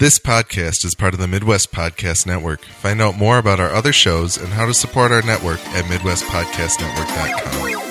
This podcast is part of the Midwest Podcast Network. Find out more about our other shows and how to support our network at MidwestPodcastNetwork.com.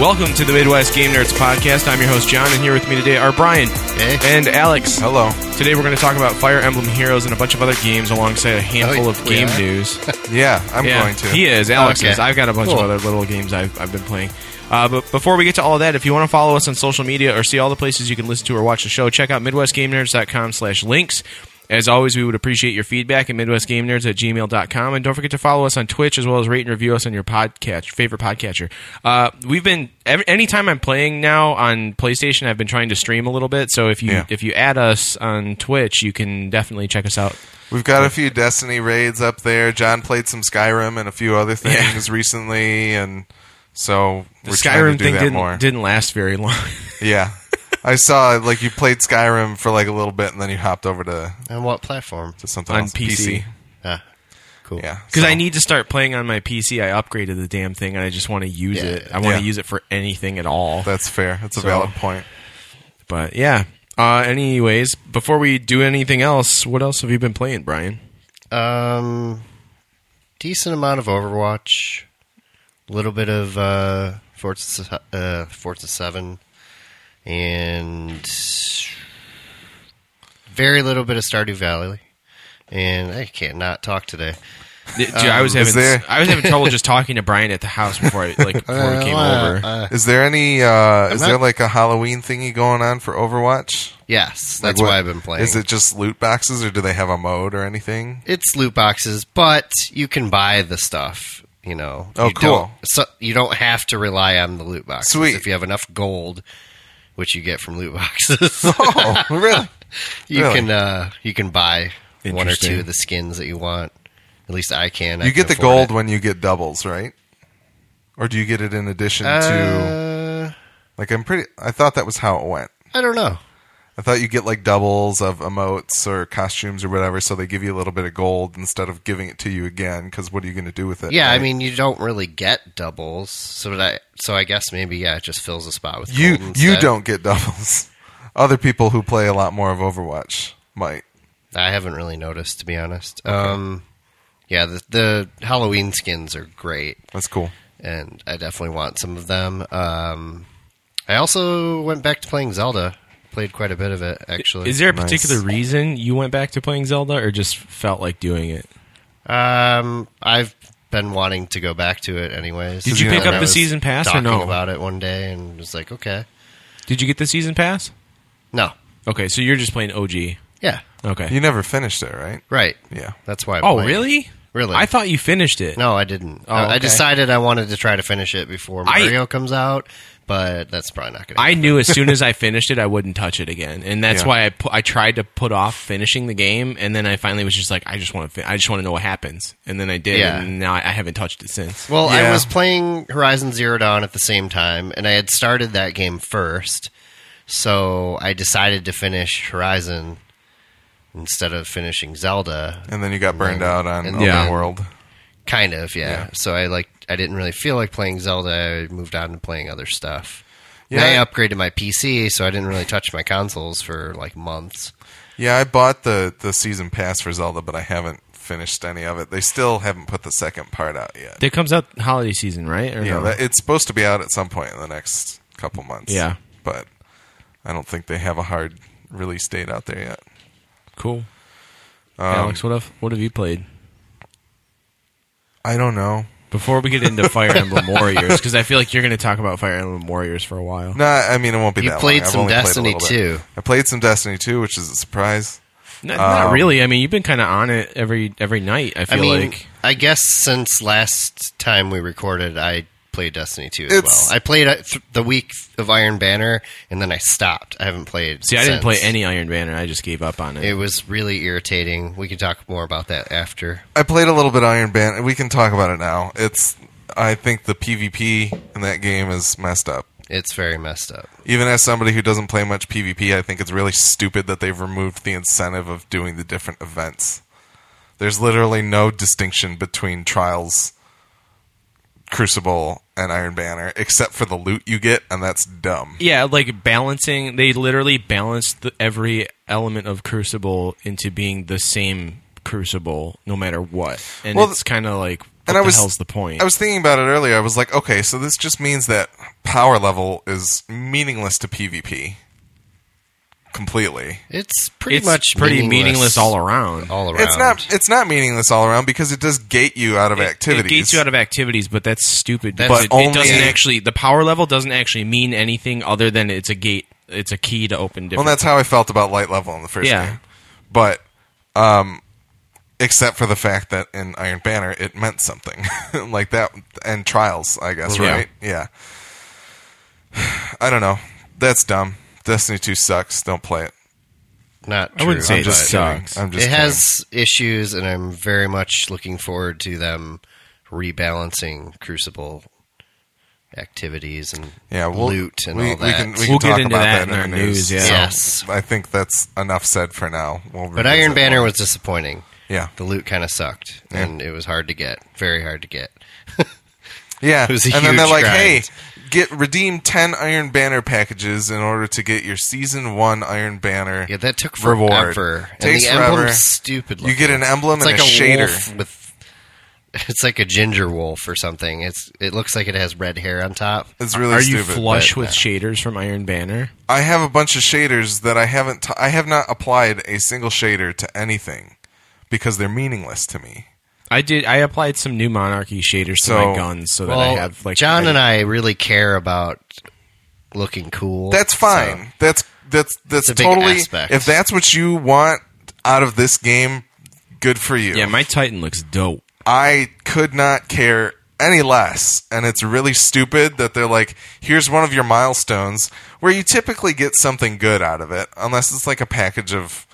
Welcome to the Midwest Game Nerds podcast. I'm your host John, and here with me today are Brian Hey. and Alex. Hello. Today we're going to talk about Fire Emblem Heroes and a bunch of other games alongside a handful Oh, of we game are? news. Yeah, I'm yeah, going to. He is. Alex Okay. is. I've got a bunch Cool. of other little games I've, I've been playing. Uh, but before we get to all that, if you want to follow us on social media or see all the places you can listen to or watch the show, check out MidwestGameNerds.com slash links. As always, we would appreciate your feedback at MidwestGameNerds at gmail.com. And don't forget to follow us on Twitch as well as rate and review us on your podcast, favorite podcatcher. Uh, we've been, every, anytime I'm playing now on PlayStation, I've been trying to stream a little bit. So if you, Yeah. if you add us on Twitch, you can definitely check us out. We've got a few Destiny raids up there. John played some Skyrim and a few other things recently, and so The we're trying to Skyrim do thing that didn't, more. didn't last very long. yeah, I saw like you played Skyrim for like a little bit, and then you hopped over to, On what platform? to something On else. PC. Ah, cool. Yeah, Because so- I need to start playing on my PC. I upgraded the damn thing, and I just want to use Yeah. it. I want Yeah. to use it for anything at all. That's fair. That's a So- valid point. But yeah. Uh, anyways, before we do anything else, what else have you been playing, Brian? Um, decent amount of Overwatch. A little bit of uh, Forza, uh, Forza Seven, and very little bit of Stardew Valley. And I can't not talk today. Dude, I was having there- I was having trouble just talking to Brian at the house before I like before we came Uh, over. uh, Is there any? Uh, is not- there like a Halloween thingy going on for Overwatch? yes, Like that's what- why I've been playing. Is it just loot boxes, or do they have a mode or anything? it's loot boxes, but you can buy the stuff. You know. Oh, you cool. Don't, so you don't have to rely on the loot boxes. Sweet. If you have enough gold, which you get from loot boxes, Oh, really? you really? can uh, you can buy one or two of the skins that you want. At least I can. I You can get the gold it. when you get doubles, right? Or do you get it in addition to? Uh, Like I'm pretty. I thought that was how it went. I don't know. I thought you get like doubles of emotes or costumes or whatever, so they give you a little bit of gold instead of giving it to you again. Because what are you going to do with it? Yeah, I mean you don't really get doubles, so I, so I guess maybe yeah, it just fills the spot with you you don't get doubles. Other people who play a lot more of Overwatch might. I haven't really noticed to be honest. Um, yeah, the, the Halloween skins are great. That's cool. and I definitely want some of them. Um, I also went back to playing Zelda. Played quite a bit of it, actually. Is there a Nice. particular reason you went back to playing Zelda, or just felt like doing it? Um, I've been wanting to go back to it, anyways. Did you pick up the season pass or talking no? About it one day, and was like, okay, Did you get the season pass? no, Okay, so you're just playing OG. yeah, Okay. You never finished it, right? right. Yeah. That's why. I'm oh, playing. really? Really? I thought you finished it. No, I didn't. Oh, I- I decided I wanted to try to finish it before I- Mario comes out, but that's probably not going to. I knew as soon as I finished it, I wouldn't touch it again, and that's Yeah. why I pu- I tried to put off finishing the game, and then I finally was just like, I just want to, fi- I just want to know what happens, and then I did, Yeah. and now I I haven't touched it since. Well, I Yeah. was playing Horizon Zero Dawn at the same time, and I had started that game first, so I decided to finish Horizon instead of finishing Zelda. And then you got burned out on and Open Yeah. World. Kind of, yeah. Yeah. So I like I didn't really feel like playing Zelda. I moved on to playing other stuff. Yeah. And I upgraded my PC, so I didn't really touch my consoles for like months. Yeah, I bought the the season pass for Zelda, but I haven't finished any of it. They still haven't put the second part out yet. It comes out holiday season, right? Or Yeah, no? that, it's supposed to be out at some point in the next couple months. Yeah. but I don't think they have a hard release date out there yet. cool. Um, Alex, what have what have you played I don't know. Before we get into Fire Emblem Warriors? Because I feel like you're going to talk about Fire Emblem Warriors for a while. No, I mean it won't be You that played long. I've some only played a Destiny little bit. 2. I played some Destiny 2, which is a surprise. N- not Um, really. I mean, you've been kind of on it every every night. I I feel mean, like I guess since last time we recorded, I played Destiny 2 as It's- well. I played uh, th- the week of Iron Banner, and then I stopped. I haven't played. see, I didn't play since. any Iron Banner. I just gave up on it. It was really irritating. We can talk more about that after. I played a little bit Iron Band. We can talk about it now. It's I think the PvP in that game is messed up. It's very messed up. Even as somebody who doesn't play much PvP, I think it's really stupid that they've removed the incentive of doing the different events. There's literally no distinction between Trials, Crucible, and Iron Banner, except for the loot you get, and that's dumb. Yeah, like balancing. They literally balanced the, every element of Crucible into being the same Crucible, no matter what. And Well, it's kind of like, what and I the was- hell's the point? I was thinking about it earlier. I was like, okay, so this just means that power level is meaningless to PvP. Completely. It's pretty it's much pretty meaningless, all around. All around. It's not. It's not meaningless all around because it does gate you out of It- activities. It gates you out of activities, but that's stupid. That's- But it, it only- doesn't actually. The power level doesn't actually mean anything other than it's a gate. It's a key to open well, different. that's how I felt about light level in the first Yeah. game. But, um, except for the fact that in Iron Banner it meant something like that, and Trials, I guess, Yeah. right? Yeah. I don't know. That's dumb. Destiny Two sucks. Don't play it. Not I wouldn't say I'm it just sucks. I'm just it kidding. has issues, and I'm very much looking forward to them rebalancing Crucible activities and yeah, we'll, loot and we, all we that. can we We'll can get talk into about that that, in our the news, yeah. So Yes. I think that's enough said for now. We'll but Iron Banner more. was disappointing. yeah The loot kind of sucked, Yeah. and it was hard to get. Very hard to get. yeah, It was a and then they're like, grind. hey. Get redeem ten Iron Banner packages in order to get your season one Iron Banner. Yeah, that took Reward. forever. And Takes the forever. emblem's stupid. You get an emblem it's and like a a shader. wolf with. It's like a ginger wolf or something. It's it looks like it has red hair on top. It's really Are you flush but, with uh, shaders from Iron Banner? I have a bunch of shaders that I haven't. T- I have not applied a single shader to anything because they're meaningless to me. I did. I applied some new Monarchy shaders to my guns so that I have like John and I really care about looking cool. That's fine. so- That's that's that's It's a big totally. aspect. If that's what you want out of this game, good for you. Yeah, my Titan looks dope. I could not care any less. And it's really stupid that they're like, here's one of your milestones where you typically get something good out of it, unless it's like a package of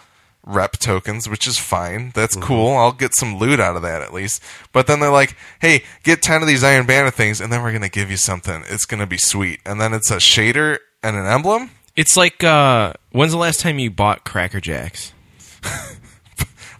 rep tokens, which is fine. That's cool. I'll get some loot out of that at least. But then they're like, hey, get 10 of these Iron Banner things, and then we're going to give you something. It's going to be sweet. And then it's a shader and an emblem? It's like uh, when's the last time you bought Cracker Jacks?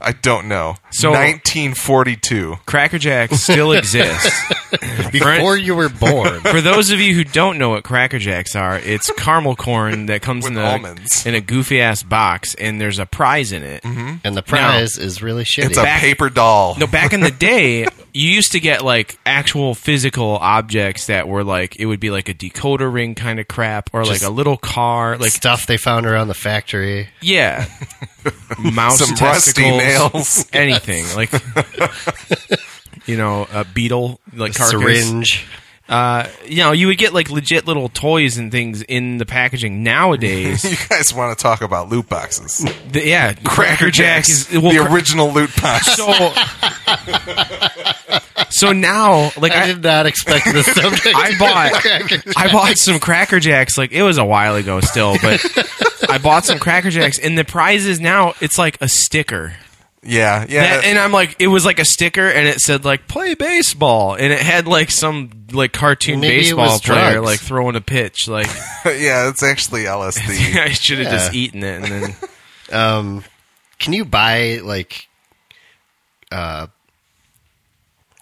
I don't know. So- 1942. Cracker Jacks still exists. before you were born. For those of you who don't know what Cracker Jacks are, it's caramel corn that comes in With a almonds. in a goofy ass box, and there's a prize in it. Mm-hmm. and the prize is really shitty. It's a Back- paper doll. No, back in the day, you used to get like actual physical objects that were like it would be like a decoder ring kind of crap, or like a little car, like stuff they found around the factory. yeah, mouse Some rusty testicles, nails. anything like you know a beetle like carcass. Syringe. Uh, you know, you would get like legit little toys and things in the packaging. Nowadays, you guys want to talk about loot boxes. the, yeah, Cracker Jack is well, the cra- original loot box. so. so now, like I I, did not expect this subject. I bought I bought some Cracker Jacks. Like it was a while ago, still, but I bought some Cracker Jacks, and the prize is now it's like a sticker. Yeah, yeah. That- and I'm like, it was like a sticker, and it said like "play baseball," and it had like some like cartoon Maybe it baseball was player drugs. like throwing a pitch. Like yeah, it's actually LSD. I should have just Yeah. eaten it, and then Um, can you buy like, uh,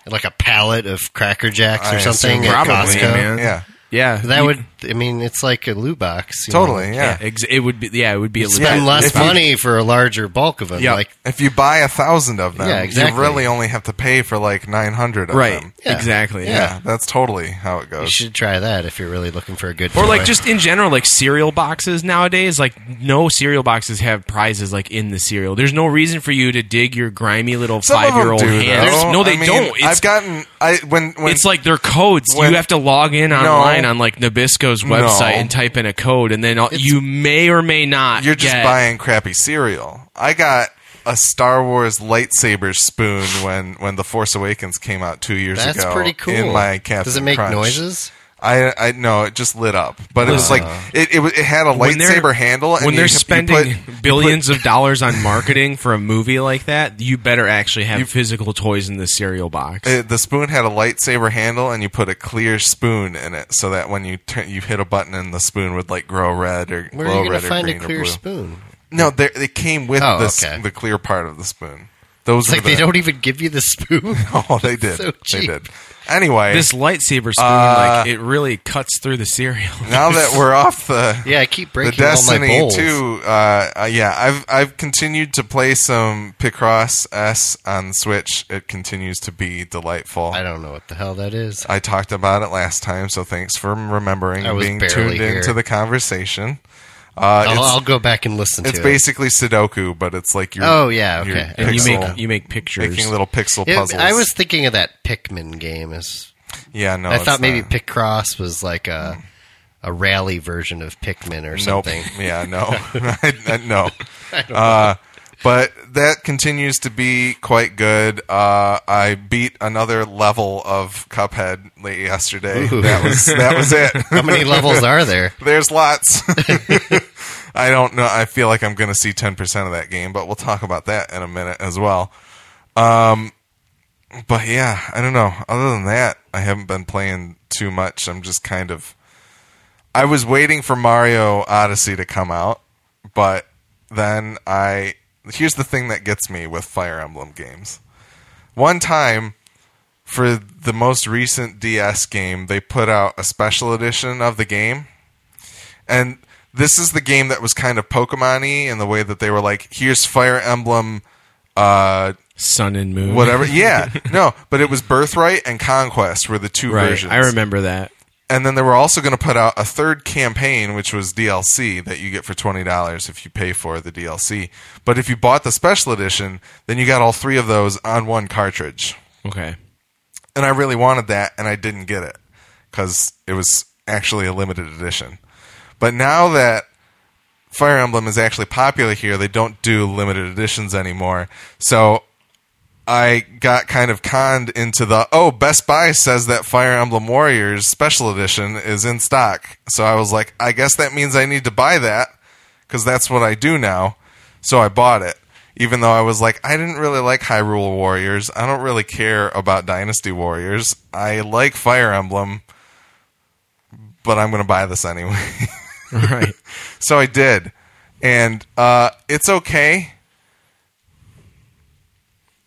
like a pallet of Cracker Jacks or I something at probably, Costco? man. yeah, yeah, That you- would. I mean, it's like a loot box. you know? totally. Yeah. yeah, ex- it would be yeah, it would be a legit. Spend less If you- money for a larger bulk of them. Yeah. Like If you buy a thousand of them, Yeah, exactly. you really only have to pay for like nine hundred of right? them. Yeah. Exactly. Yeah. that's totally how it goes. you should try that if you're really looking for a good. Or toy. like just in general, like cereal boxes nowadays, like no cereal boxes have prizes like in the cereal. There's no reason for you to dig your grimy little five year old do. hands. No, they I mean, don't. It's, I've gotten I when when it's like their codes. when- you have to log in No. Online on like Nabisco's website No. and type in a code, and then you may or may not. you're just get- buying crappy cereal. I got a Star Wars lightsaber spoon when when the Force Awakens came out two years ago. that's ago. pretty cool. In my Captain Does it make Crunch. noises? I I no, it just lit up, but it was like it, it it had a When they're- lightsaber handle. And When you- they're you spending put- you put- billions of dollars on marketing for a movie like that, you better actually have You- physical toys in the cereal box. Uh, the spoon had a lightsaber handle, and you put a clear spoon in it, so that when you turn, you hit a button, and the spoon would like grow red or Where are you going red to or find green a or clear blue. spoon? No, there, it came with Oh, this okay. the clear part of the spoon. Those It's were like the, they don't even give you the spoon. Oh, they did. So they cheap. did. Anyway, This lightsaber spoon, Uh, like it really cuts through the cereal. now that we're off the yeah, I keep the breaking all my Destiny bowls. 2, uh, uh, yeah, I've I've continued to play some Picross S on Switch. It continues to be delightful. I don't know what the hell that is. I talked about it last time, so thanks for remembering I and was being barely tuned here. into the conversation. Uh, I'll, I'll go back and listen it's to it. It's basically Sudoku, but it's like you're Oh, yeah, you're okay. and you pixel- make you make pictures. making little pixel it. Puzzles. I was thinking of that Pikmin game. As yeah, no, I it's thought maybe not. Picross was like a a rally version of Pikmin or Nope. something. Yeah, no, I, I- no. Uh, but that continues to be quite good. Uh, I beat another level of Cuphead late yesterday. Ooh. That was that was it. How many levels are there? There's lots. I don't know. I feel like I'm going to see 10% of that game, but we'll talk about that in a minute as well. Um, but yeah, I don't know. Other than that, I haven't been playing too much. I'm just kind of. I was waiting for Mario Odyssey to come out, but then I. Here's the thing that gets me with Fire Emblem games. One time, for the most recent DS game, they put out a special edition of the game. And this is the game that was kind of Pokemon y in the way that they were like, here's Fire Emblem, uh, Sun and Moon. whatever. Yeah, no, but it was Birthright and Conquest were the two Right. versions. I remember that. And then they were also going to put out a third campaign, which was DLC that you get for twenty dollars if you pay for the DLC. But if you bought the special edition, then you got all three of those on one cartridge. Okay. And I really wanted that, and I didn't get it because it was actually a limited edition. But now that Fire Emblem is actually popular here, they don't do limited editions anymore. So I got kind of conned into the oh, Best Buy says that Fire Emblem Warriors Special Edition is in stock. So I was like, I guess that means I need to buy that because that's what I do now. So I bought it. Even though I was like, I didn't really like Hyrule Warriors. I don't really care about Dynasty Warriors. I like Fire Emblem, but I'm going to buy this anyway. Right. so I did. And uh, it's okay.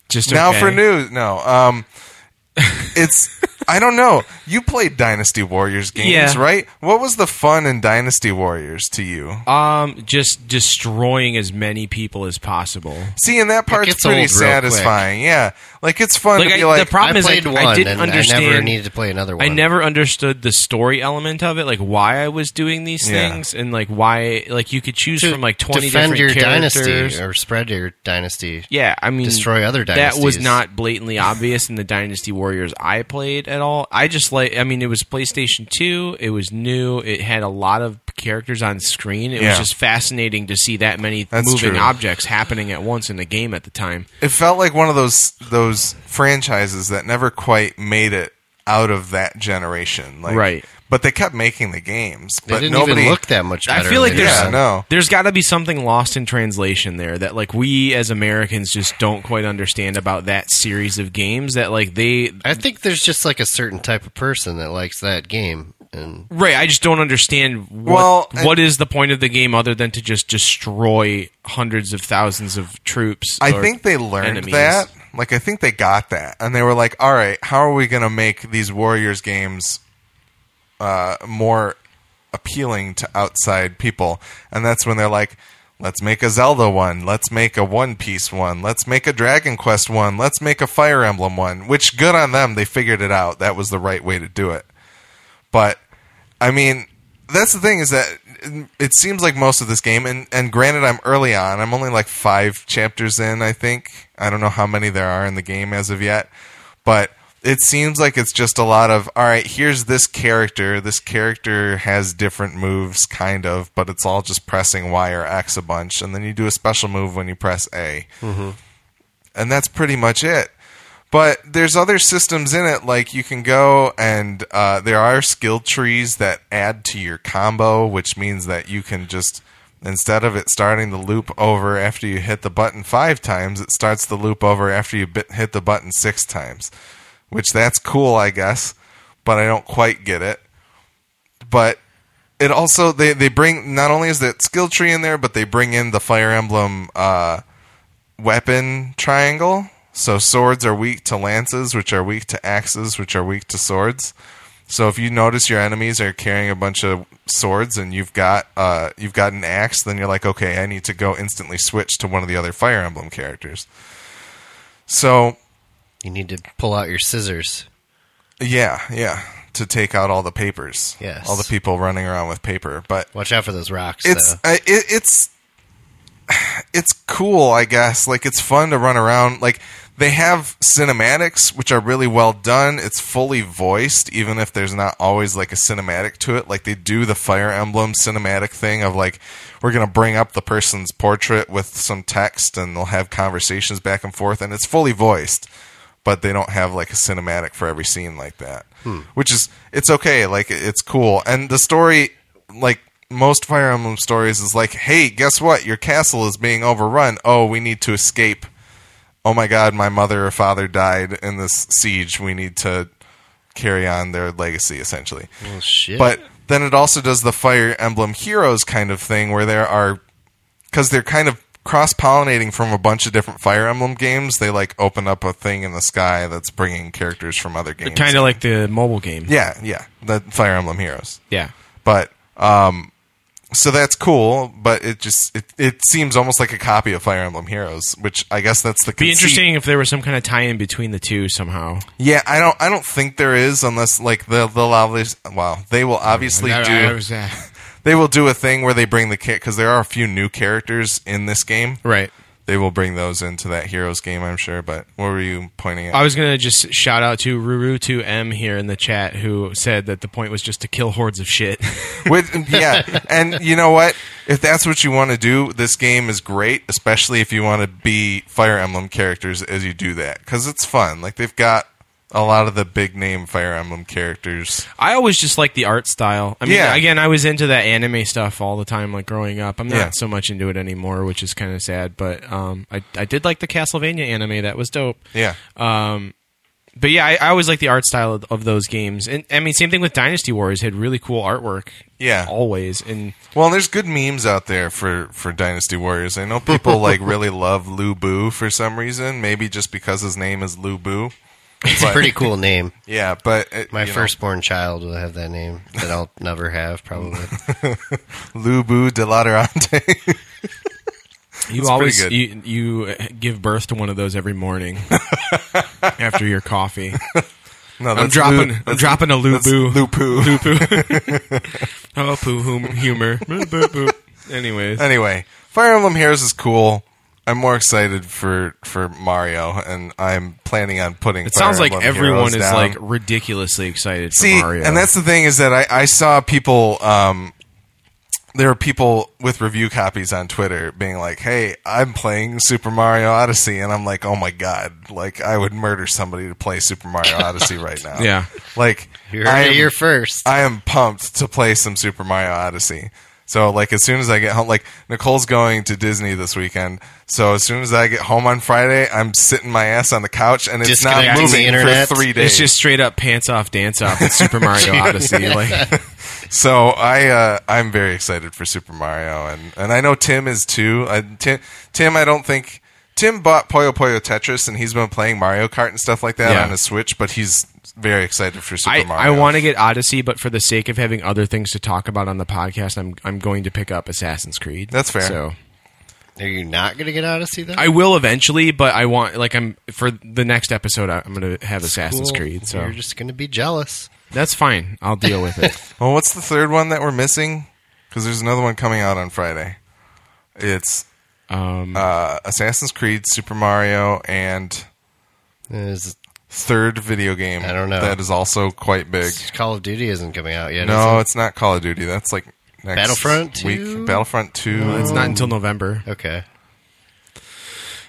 Just Now okay. for news. No. Um, it's I don't know. You played Dynasty Warriors games, Yeah. right? What was the fun in Dynasty Warriors to you? Um, just destroying as many people as possible. See, and that part's gets pretty satisfying. Yeah, like it's fun Like, to I, be like. the problem I is, played like, one I didn't and understand. I never needed to play another one. I never understood the story element of it, like why I was doing these Yeah. things, and like why, like you could choose to from like twenty defend different your characters. dynasty or spread your dynasty. Yeah, I mean, Destroy other dynasties. That was not blatantly obvious in the Dynasty Warriors I played at all. I just like, I mean, it was PlayStation Two. It was new. It had a lot of characters on screen. It Yeah. was just fascinating to see that many That's moving true. objects happening at once in the game at the time. it felt like one of those those franchises that never quite made it out of that generation. Like, Right. But they kept making the games. They But didn't nobody. even look that much I better. feel like later there's Yeah, on. no. there's got to be something lost in translation there that like we as Americans just don't quite understand about that series of games that like they I think there's just like a certain type of person that likes that game, and Right, I just don't understand what Well, I- what is the point of the game other than to just destroy hundreds of thousands of troops. I or think they learned enemies. that. Like I think they got that, and they were like, "All right, how are we going to make these Warriors games uh, more appealing to outside people?" And that's when they're like, "Let's make a Zelda one. Let's make a One Piece one. Let's make a Dragon Quest one. Let's make a Fire Emblem one." Which good on them. They figured it out. That was the right way to do it. But I mean, that's the thing is that it seems like most of this game, and, and granted, I'm early on. I'm only like five chapters in, I think. I don't know how many there are in the game as of yet, but it seems like it's just a lot of all right. Here's this character. This character has different moves, kind of, but it's all just pressing Y or X a bunch, and then you do a special move when you press A, and that's pretty much it. But there's other systems in it, like you can go and uh, there are skill trees that add to your combo, which means that you can just instead of it starting the loop over after you hit the button five times, it starts the loop over after you bit, hit the button six times, which that's cool, I guess. But I don't quite get it. But it also they they bring not only is that skill tree in there, but they bring in the Fire Emblem. Uh, weapon triangle. So swords are weak to lances, which are weak to axes, which are weak to swords. So if you notice your enemies are carrying a bunch of swords and you've got uh, you've got an axe, then you're like, okay, I need to go instantly switch to one of the other Fire Emblem characters. So You need to pull out your scissors. yeah, yeah, to take out all the papers, Yes. all the people running around with paper. But Watch out for those rocks. it's though. it, it's it's cool, I guess. Like it's fun to run around. Like they have cinematics, which are really well done. It's fully voiced, even if there's not always like a cinematic to it. Like they do the Fire Emblem cinematic thing of like we're gonna bring up the person's portrait with some text, and they'll have conversations back and forth, and it's fully voiced. But they don't have like a cinematic for every scene like that, hmm. which is it's okay. Like it's cool, and the story, like most Fire Emblem stories, is like, hey, guess what? Your castle is being overrun. Oh, we need to escape. Oh my God, my mother or father died in this siege. We need to carry on their legacy, essentially. Well, shit. But then it also does the Fire Emblem Heroes kind of thing where there are because they're kind of cross pollinating from a bunch of different Fire Emblem games. They like open up a thing in the sky that's bringing characters from other games. Kind of like the mobile game. yeah, yeah, the Fire Emblem Heroes. Yeah. But um, so that's cool. But it just it, it seems almost like a copy of Fire Emblem Heroes, which I guess that's the Be interesting if there was some kind of tie-in between the two somehow. Yeah, I don't I don't think there is unless like the the obviously well they will obviously do they will do a thing where they bring the kit because there are a few new characters in this game. right. They will bring those into that Heroes game, I'm sure. But what were you pointing at? I was gonna just shout out to Ruru2M here in the chat who said that the point was just to kill hordes of shit. With, yeah, and you know what? If that's what you want to do, this game is great, especially if you want to be Fire Emblem characters as you do that, because it's fun. Like they've got a lot of the big name Fire Emblem characters. I always just like the art style. I mean, Yeah. again, I was into that anime stuff all the time, like growing up. I'm not Yeah. so much into it anymore, which is kind of sad. But um, I I did like the Castlevania anime. That was dope. Yeah, Um, but yeah, I, I always like the art style of, of those games. And I mean, same thing with Dynasty Warriors. Had really cool artwork. Yeah. always. And Well, there's good memes out there for, for Dynasty Warriors. I know people like really love Lu Bu for some reason, maybe just because his name is Lu Bu. It's a pretty cool name. Yeah, but it, My you know, firstborn child will have that name that I'll never have, probably. Lu Bu de Laterante. you That's always pretty you, you uh, give birth to one of those every morning after your coffee. no, I'm dropping. Lu- I'm dropping a Lu that's Bu. Lu Pu. Lu Pu. oh, poo hum- humor. Anyways, Anyway, Fire Emblem Heroes is cool. I'm more excited for, for Mario, and I'm planning on putting. it Fire sounds like Emblem everyone Heroes is down. like ridiculously excited for See, Mario. and that's the thing is that I, I saw people. Um, there are people with review copies on Twitter being like, "Hey, I'm playing Super Mario Odyssey," and I'm like, "Oh my god! Like, I would murder somebody to play Super Mario Odyssey right now." Yeah. like You heard I it am, here first. I am pumped to play some Super Mario Odyssey. So, like, as soon as I get home, like Nicole's going to Disney this weekend. So, as soon as I get home on Friday, I'm sitting my ass on the couch, and it's not Disconnecting the moving internet. for three days. It's just straight up pants off, dance off. It's Super Mario Odyssey. Like, So I uh, I'm very excited for Super Mario, and, and I know Tim is too. I, Tim, Tim, I don't think Tim bought Puyo Puyo Tetris, and he's been playing Mario Kart and stuff like that Yeah. on his Switch, but he's very excited for Super I, Mario. I want to get Odyssey, but for the sake of having other things to talk about on the podcast, I'm I'm going to pick up Assassin's Creed. That's fair. So Are you not going to get Odyssey then? I will eventually, but I want like I'm for the next episode. I- I'm going to have Assassin's Cool. Creed. So You're just going to be jealous. that's fine. I'll deal with it. Well, what's the third one that we're missing? Because there's another one coming out on Friday. It's Um, uh, Assassin's Creed, Super Mario, and Is- third video game. I don't know. That is also quite big. Call of Duty isn't coming out yet. No, is it's not Call of Duty. That's like next Battlefront week. 2? Battlefront Two. well, it's not until November. okay.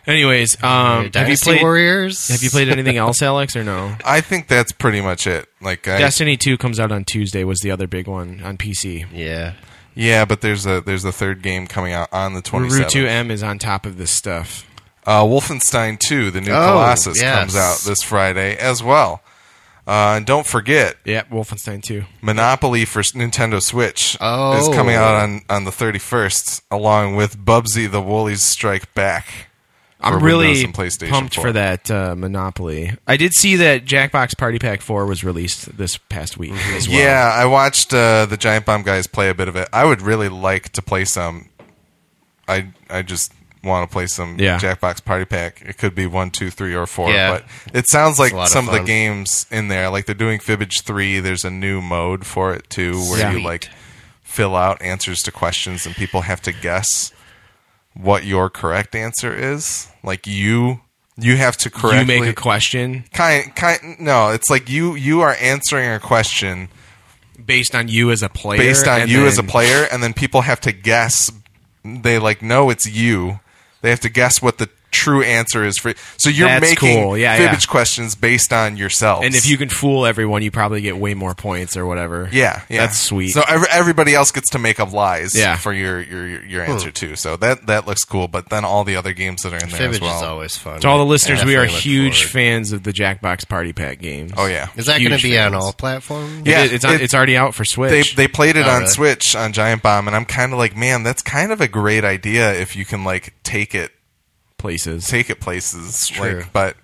Anyways, um, have you played? Warriors. Have you played anything else, Alex, or no? I think that's pretty much it. Like, I, Destiny Two comes out on Tuesday. Was the other big one on PC? Yeah. yeah, but there's a there's a third game coming out on the Ruru 27th. 2M is on top of this stuff. Uh, Wolfenstein 2, the new Oh, Colossus, yes. comes out this Friday as well. Uh, and don't forget, yeah, Wolfenstein 2. Monopoly for Nintendo Switch Oh. is coming out on, on the 31st, along with Bubsy the Woolies Strike Back I'm really Windows and PlayStation pumped 4. for that uh, Monopoly. I did see that Jackbox Party Pack 4 was released this past week as well. Yeah, I watched uh, the Giant Bomb guys play a bit of it. I would really like to play some. I I just want to play some Yeah. Jackbox Party Pack. It could be one, two, three, or four. Yeah. But it sounds like lot of some of the games in there, like they're doing Fibbage three. There's a new mode for it too, where Yeah. you like fill out answers to questions, and people have to guess what your correct answer is. Like you, you have to correct You make a question kind kind. No, it's like you you are answering a question based on you as a player. based on you as a player, and then people have to guess. They like know it's you. They have to guess what the true answer is for. So you're That's making cool. Yeah, fibbage yeah. questions based on yourself. And if you can fool everyone, you probably get way more points or whatever. yeah, yeah, That's sweet. So every, everybody else gets to make up lies. Yeah. for your your your, your hmm. answer too. So that that looks cool. But then all the other games that are in there Fibbage as well. is always fun. to all the listeners, we are huge forward. fans of the Jackbox Party Pack games. oh yeah, Is that going to be on all platforms? Yeah, It- it's it- it's already out for they Switch. they played it Oh, on really? Switch on Giant Bomb, and I'm kind of like, man, that's kind of a great idea if you can like take it places. take it places. true. Like, but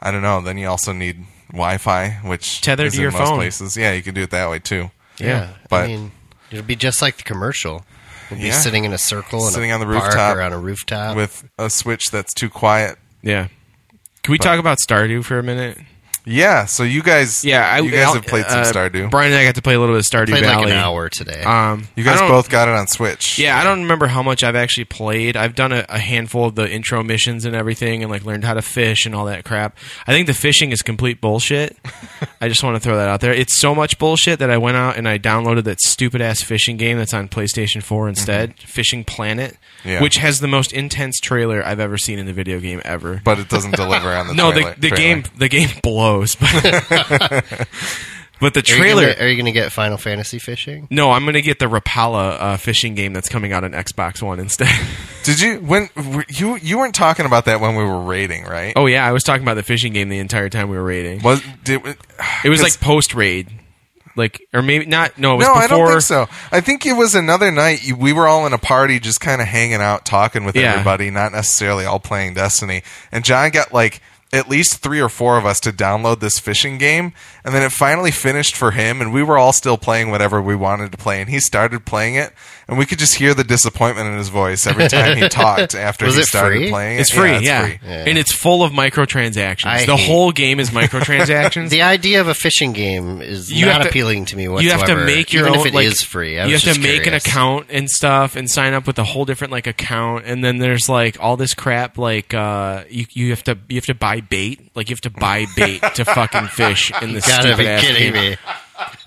I don't know. Then you also need Wi-Fi, which Tethered is to in your most phone. places. Yeah, you can do it that way too. Yeah, but- I mean, it'll be just like the commercial. We'll be Yeah. sitting in a circle in Sitting a on the park rooftop or on a rooftop. With a Switch that's too quiet. yeah. Can we talk about Stardew for a minute? Yeah. So you guys, Yeah, I, you guys I'll- have played some uh, Stardew. Brian and I got to play a little bit of Stardew Played Valley. like an hour today. Um, you guys both got it on Switch. Yeah, I don't remember how much I've actually played. I've done a, a handful of the intro missions and everything, and like learned how to fish and all that crap. I think the fishing is complete bullshit. I just want to throw that out there. It's so much bullshit that I went out and I downloaded that stupid ass fishing game that's on PlayStation Four instead, Fishing Planet, Mm-hmm. Yeah. which has the most intense trailer I've ever seen in the video game ever. But it doesn't deliver on the no, trailer- the the trailer. game the game blows, but, but the Are you trailer. gonna- Are you going to get Final Fantasy fishing? no, I'm gonna get the Rapala uh, fishing game that's coming out on Xbox One instead. Did you when were- you you weren't talking about that when we were raiding, right? Oh yeah, I was talking about the fishing game the entire time we were raiding. Was did It was 'cause- like post raid, like or maybe not. No, it was no, before. I don't think so. I think it was another night. you- We were all in a party, just kind of hanging out, talking with Yeah. everybody, not necessarily all playing Destiny. And John got like at least three or four of us to download this fishing game, and then it finally finished for him, and we were all still playing whatever we wanted to play, and he started playing it, and we could just hear the disappointment in his voice every time he talked after Was he it started free? playing it. It's free, yeah, yeah, it's free. Yeah. and it's full of microtransactions. I the hate- whole game is microtransactions. The idea of a fishing game is You not to- appealing to me whatsoever. you have to make your even own. if it like, is free. I you was have to just make an curious. account and stuff, and sign up with a whole different like account, and then there's like all this crap. Like uh, you you have to you have to buy bait. Like you have to buy bait to fucking fish in this Gotta stupid be ass kidding game. me!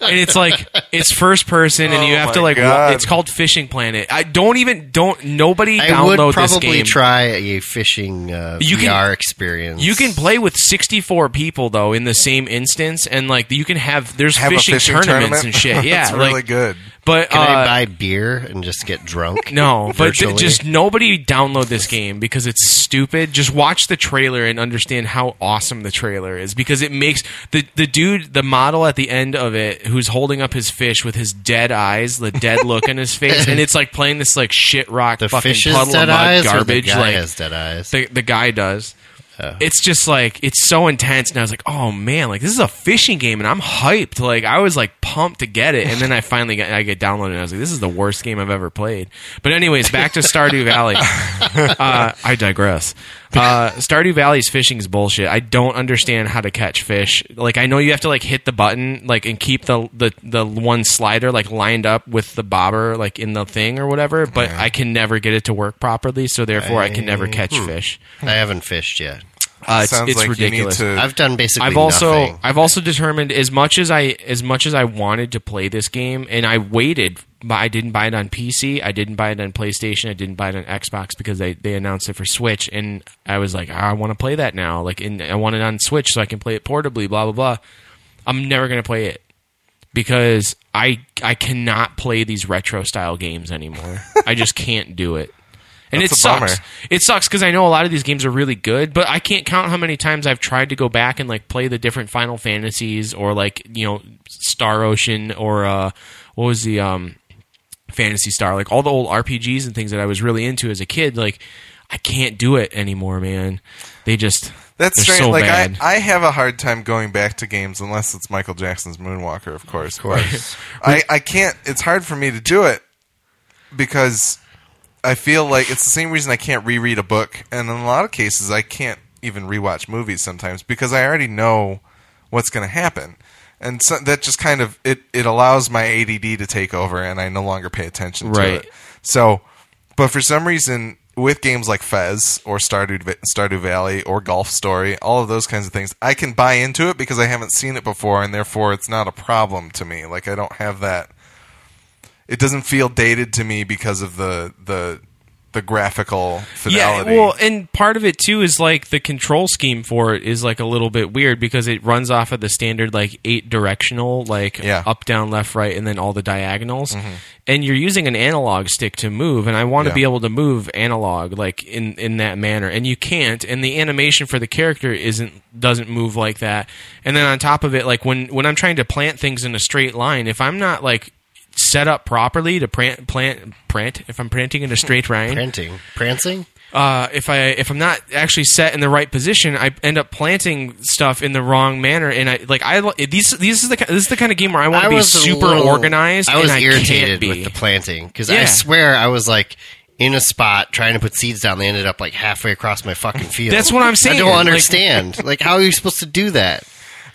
And it's like it's first person, and you Oh have to my like. wa- It's called Fishing Planet. I don't even don't nobody I would download this probably game. try a fishing uh, You can- VR experience. You can play with 64 people though in the same instance, and like you can have there's Have a fishing, fishing tournaments tournament? and shit. Yeah, it's really good. But Can uh, I buy beer and just get drunk? no, but th- just nobody download this game because it's stupid. Just watch the trailer and understand how awesome the trailer is because it makes the the dude, the model at the end of it, who's holding up his fish with his dead eyes, the dead look in his face, and it's like playing this like shit rock the fucking puddle of mud eyes. or the garbage. guy like has dead eyes. the the guy does. Oh. It's just like it's so intense, and I was like, "Oh man, like this is a fishing game," and I'm hyped. Like I was like pumped to get it, and then I finally got I get downloaded, and I was like, "This is the worst game I've ever played." But anyways, back to Stardew Valley. Uh, I digress. Uh, Stardew Valley's fishing is bullshit. I don't understand how to catch fish. Like I know you have to like hit the button, like and keep the the the one slider like lined up with the bobber like in the thing or whatever. But I can never get it to work properly, so therefore I can never catch fish. I haven't fished yet. Uh, it's Sounds it's like ridiculous. you need to. I've done basically. I've also nothing. I've also determined as much as I as much as I wanted to play this game, and I waited. But I didn't buy it on PC. I didn't buy it on PlayStation. I didn't buy it on Xbox because they, they announced it for Switch, and I was like, "Ah, I want to play that now. Like, and I want it on Switch so I can play it portably. Blah blah blah. I'm never gonna play it because I I cannot play these retro style games anymore. I just can't do it. And That's it bummer. sucks. It sucks because I know a lot of these games are really good, but I can't count how many times I've tried to go back and like play the different Final Fantasies or like you know Star Ocean or uh, what was the um, Phantasy Star, like all the old RPGs and things that I was really into as a kid. Like I can't do it anymore, man. They just That's strange. so like bad. I, I have a hard time going back to games unless it's Michael Jackson's Moonwalker, of course. Of course. I, I can't. It's hard for me to do it because I feel like it's the same reason I can't reread a book, and in a lot of cases, I can't even rewatch movies sometimes because I already know what's going to happen, and so that just kind of it it allows my ADD to take over, and I no longer pay attention to it. So, but for some reason. With games like Fez or Stardew, Stardew Valley or Golf Story, all of those kinds of things, I can buy into it because I haven't seen it before, and therefore it's not a problem to me. Like I don't have that it doesn't feel dated to me because of the the the graphical fidelity. Yeah, well, and part of it too is like the control scheme for it is like a little bit weird because it runs off of the standard like eight directional, like Yeah. Mm-hmm. up, down, left, right, and then all the diagonals. And you're using an analog stick to move, and I want to Yeah. be able to move analog like in in that manner, and you can't. And the animation for the character isn't doesn't move like that. And then on top of it, like when when I'm trying to plant things in a straight line, if I'm not like set up properly to plant plant prant if I'm planting in a straight line Printing. Prancing? uh, if I if I'm not actually set in the right position, I end up planting stuff in the wrong manner, and I like I these these is the this is the kind of game where I want to be super little- organized. I was and I irritated can't be. with the planting because Yeah. I swear I was like in a spot trying to put seeds down. They ended up like halfway across my fucking field. That's what I'm saying. I don't Like- understand. like, how are you supposed to do that?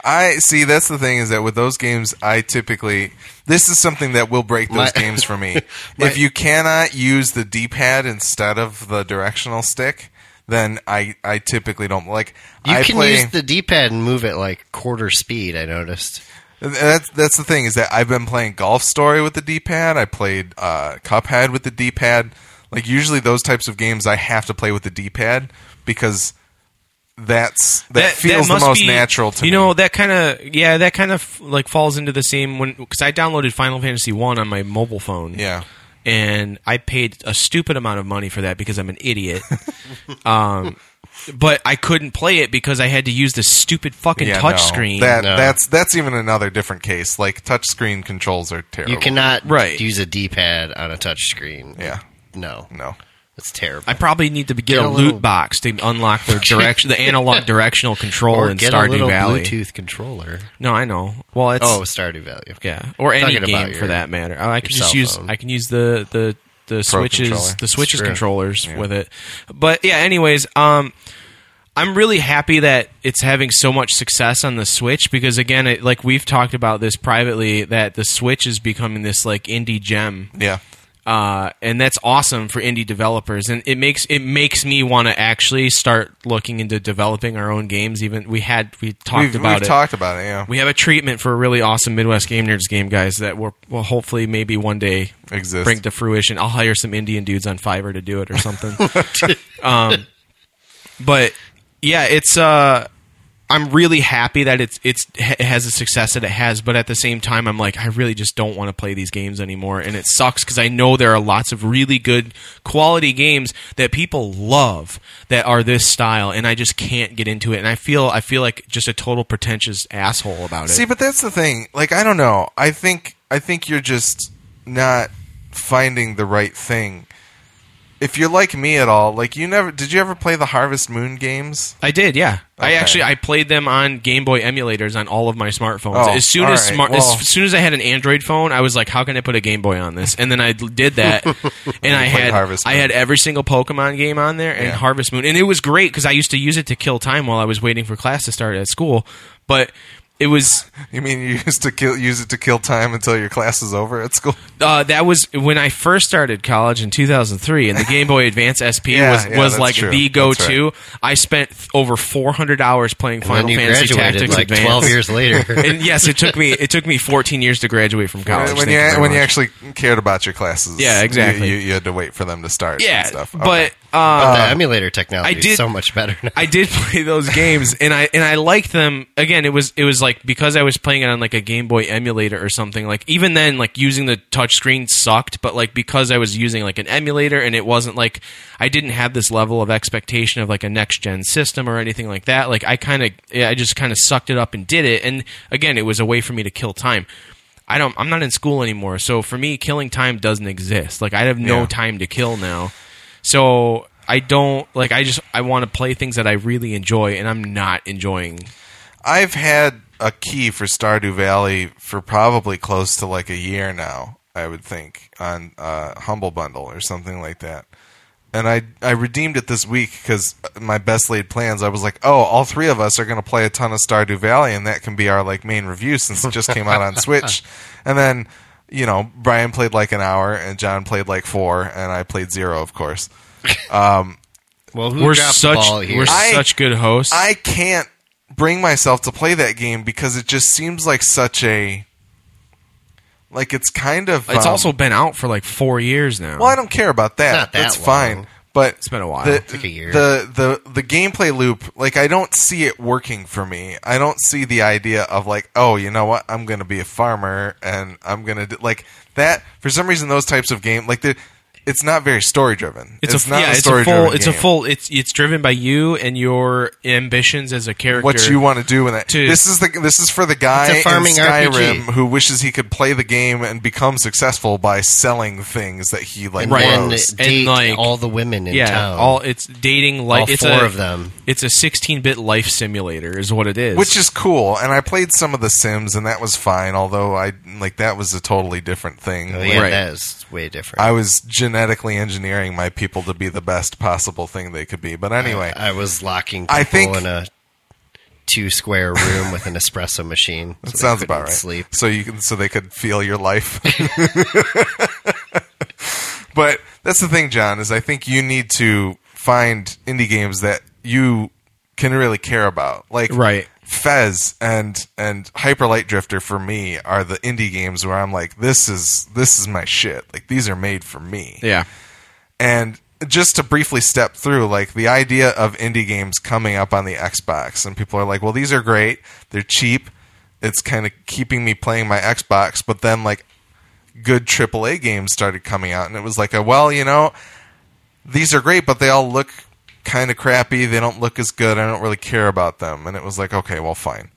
I see. That's the thing is that with those games, I typically this is something that will break those My- games for me. My- if you cannot use the D-pad instead of the directional stick, then I I typically don't like. You I can play, use the D-pad and move it like quarter speed. I noticed. That's that's the thing is that I've been playing Golf Story with the D-pad. I played uh, Cuphead with the D-pad. Like usually those types of games, I have to play with the D-pad because that's that, feels the must most be- natural to you me. know that kind of yeah that kind of like falls into the same when because I downloaded Final Fantasy one on my mobile phone. yeah. and I paid a stupid amount of money for that because I'm an idiot. um, but I couldn't play it because I had to use the stupid fucking Yeah, touch no. screen. That No. that's that's even another different case. Like touchscreen controls are terrible. You cannot Right. use a D-pad on a touch screen. Yeah. No, No. It's terrible. I probably need to get, Get a, a loot little- box to unlock the direction, the analog directional control or in get a little Valley. Bluetooth controller. No, I know. Well, it's Oh, Stardew Valley. yeah, or any Talking about game your- for that matter. Oh, I can just use phone. I can use the the the switches controller. the switches True. controllers with it. But yeah, anyways, um I'm really happy that it's having so much success on the Switch because again, it, like we've talked about this privately that the Switch is becoming this like indie gem. Yeah. Uh, and that's awesome for indie developers, and it makes it makes me want to actually start looking into developing our own games. Even we had we talked We've, about we've it. talked about it. Yeah. We have a treatment for a really awesome Midwest Game Nerds game, guys, that will will hopefully maybe one day Exist. bring to fruition. I'll hire some Indian dudes on Fiverr to do it or something. um, but yeah, it's uh, I'm really happy that it's it's it has the success that it has, but at the same time, I'm like, I really just don't want to play these games anymore, and it sucks because I know there are lots of really good quality games that people love that are this style, and I just can't get into it, and I feel I feel like just a total pretentious asshole about it. See, but that's the thing. Like, I don't know. I think I think you're just not finding the right thing. If you're like me at all, like you never did you ever play the Harvest Moon games? I did, yeah. I actually I played them on Game Boy emulators on all of my smartphones. Oh, as soon as right. smart, Well- as soon as I had an Android phone, I was like, "How can I put a Game Boy on this?" And then I did that, and I had Harvest I Moon. had every single Pokemon game on there and Yeah. Harvest Moon, and it was great because I used to use it to kill time while I was waiting for class to start at school. But it was You mean you used to kill, use it to kill time until your class is over at school? uh, that was when I first started college in 2003, and the Game Boy Advance SP Yeah, was yeah, was that's like true. the go-to. I spent th- over 400 hours playing And Final you Fantasy graduated Tactics like Advance. 12 years later. and yes, it took me it took me 14 years to graduate from college. when Thank you, very when you much. actually cared about your classes, Yeah, exactly. You, you, you had to wait for them to start. yeah, and stuff. Okay. but But uh, the emulator technology I did- is so much better now. I did play those games, and I and I liked them. Again, it was it was like because I was playing it on like a Game Boy emulator or something. Like even then, like using the touchscreen sucked, but like because I was using like an emulator, and it wasn't like I didn't have this level of expectation of like a next gen system or anything like that. Like I kind of I just kind of sucked it up and did it. And again, it was a way for me to kill time. I don't. I'm not in school anymore, so for me, killing time doesn't exist. Like I have no Yeah. time to kill now. So I don't like. I just I want to play things that I really enjoy, and I'm not enjoying. I've had a key for Stardew Valley for probably close to like a year now. I would think on uh, Humble Bundle or something like that. And I I redeemed it this week because my best laid plans. I was like, oh, all three of us are going to play a ton of Stardew Valley, and that can be our like main review since it just came out on Switch. And then you know Brian played like an hour, and John played like four, and I played zero, of course. Um, Well, who We're dropped the such ball here? we're I- such good hosts. I can't bring myself to play that game because it just seems like such a like it's kind of it's um, also been out for like four years now. well I don't care about that. not that That's long. fine. But It's been a while. The, like a year. The the the gameplay loop, like I don't see it working for me. I don't see the idea of like, oh, you know what? I'm going to be a farmer and I'm going to do, like that. For some reason, those types of game, like the, it's not very story driven. It's, a not yeah, a it's a full. driven. It's a full. It's it's driven by you and your ambitions as a character. what you want to do with that? to- this is the this is for the guy farming in Skyrim RPG. who wishes he could play the game and become successful by selling things that he like and Right. then grows. And, date like- all the women in yeah, town. all it's dating like All it's four a, of them. It's a 16-bit life simulator, is what it is. which is cool. And I played some of the Sims, and that was fine. Although I like that was a totally different thing. Oh, yeah, Right. that is way different. I was genetically engineering my people to be the best possible thing they could be. But anyway, I was locking people I think- in a two square room with an espresso machine. so that sounds about right. Sleep. So you can so they could feel your life. but that's the thing, John, is I think you need to find indie games that you can really care about. Like Right. Fez and and Hyper Light Drifter for me are the indie games where I'm like, this is this is my shit. Like these are made for me. yeah, And just to briefly step through, like the idea of indie games coming up on the Xbox, and people are like, well, these are great. They're cheap. It's kind of keeping me playing my Xbox. But then, like, good AAA games started coming out, and it was like, a, well, you know, these are great, but they all look kind of crappy. They don't look as good. I don't really care about them. And it was like, okay, well, fine.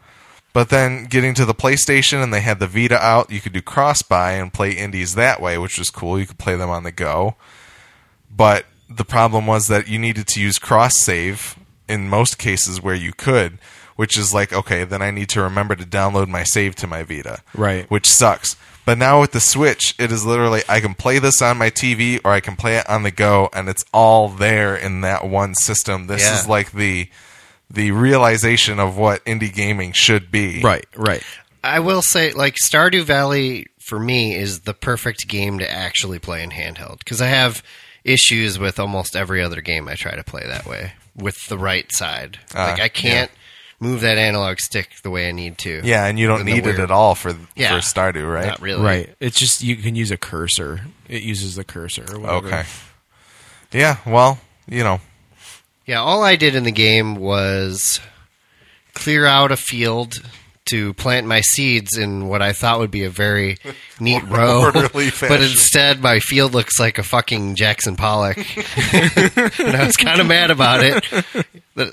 But then getting to the PlayStation and they had the Vita out, you could do cross buy and play indies that way, which was cool. You could play them on the go. But the problem was that you needed to use cross save in most cases where you could, which is like, okay, then I need to remember to download my save to my Vita. Right. Which sucks. But now with the Switch, it is literally I can play this on my TV or I can play it on the go and it's all there in that one system. This Yeah. is like the the realization of what indie gaming should be. right, right. I will say, like Stardew Valley for me is the perfect game to actually play in handheld because I have issues with almost every other game I try to play that way with the right side. Ah, like I can't move that analog stick the way I need to. Yeah, and you don't need it at all for Yeah. for Stardew, right? Not really. Right. It's just you can use a cursor. It uses the cursor. Or whatever. Okay. Yeah, well, you know, Yeah, all I did in the game was clear out a field to plant my seeds in what I thought would be a very neat row. But instead, my field looks like a fucking Jackson Pollock. and I was kind of mad about it.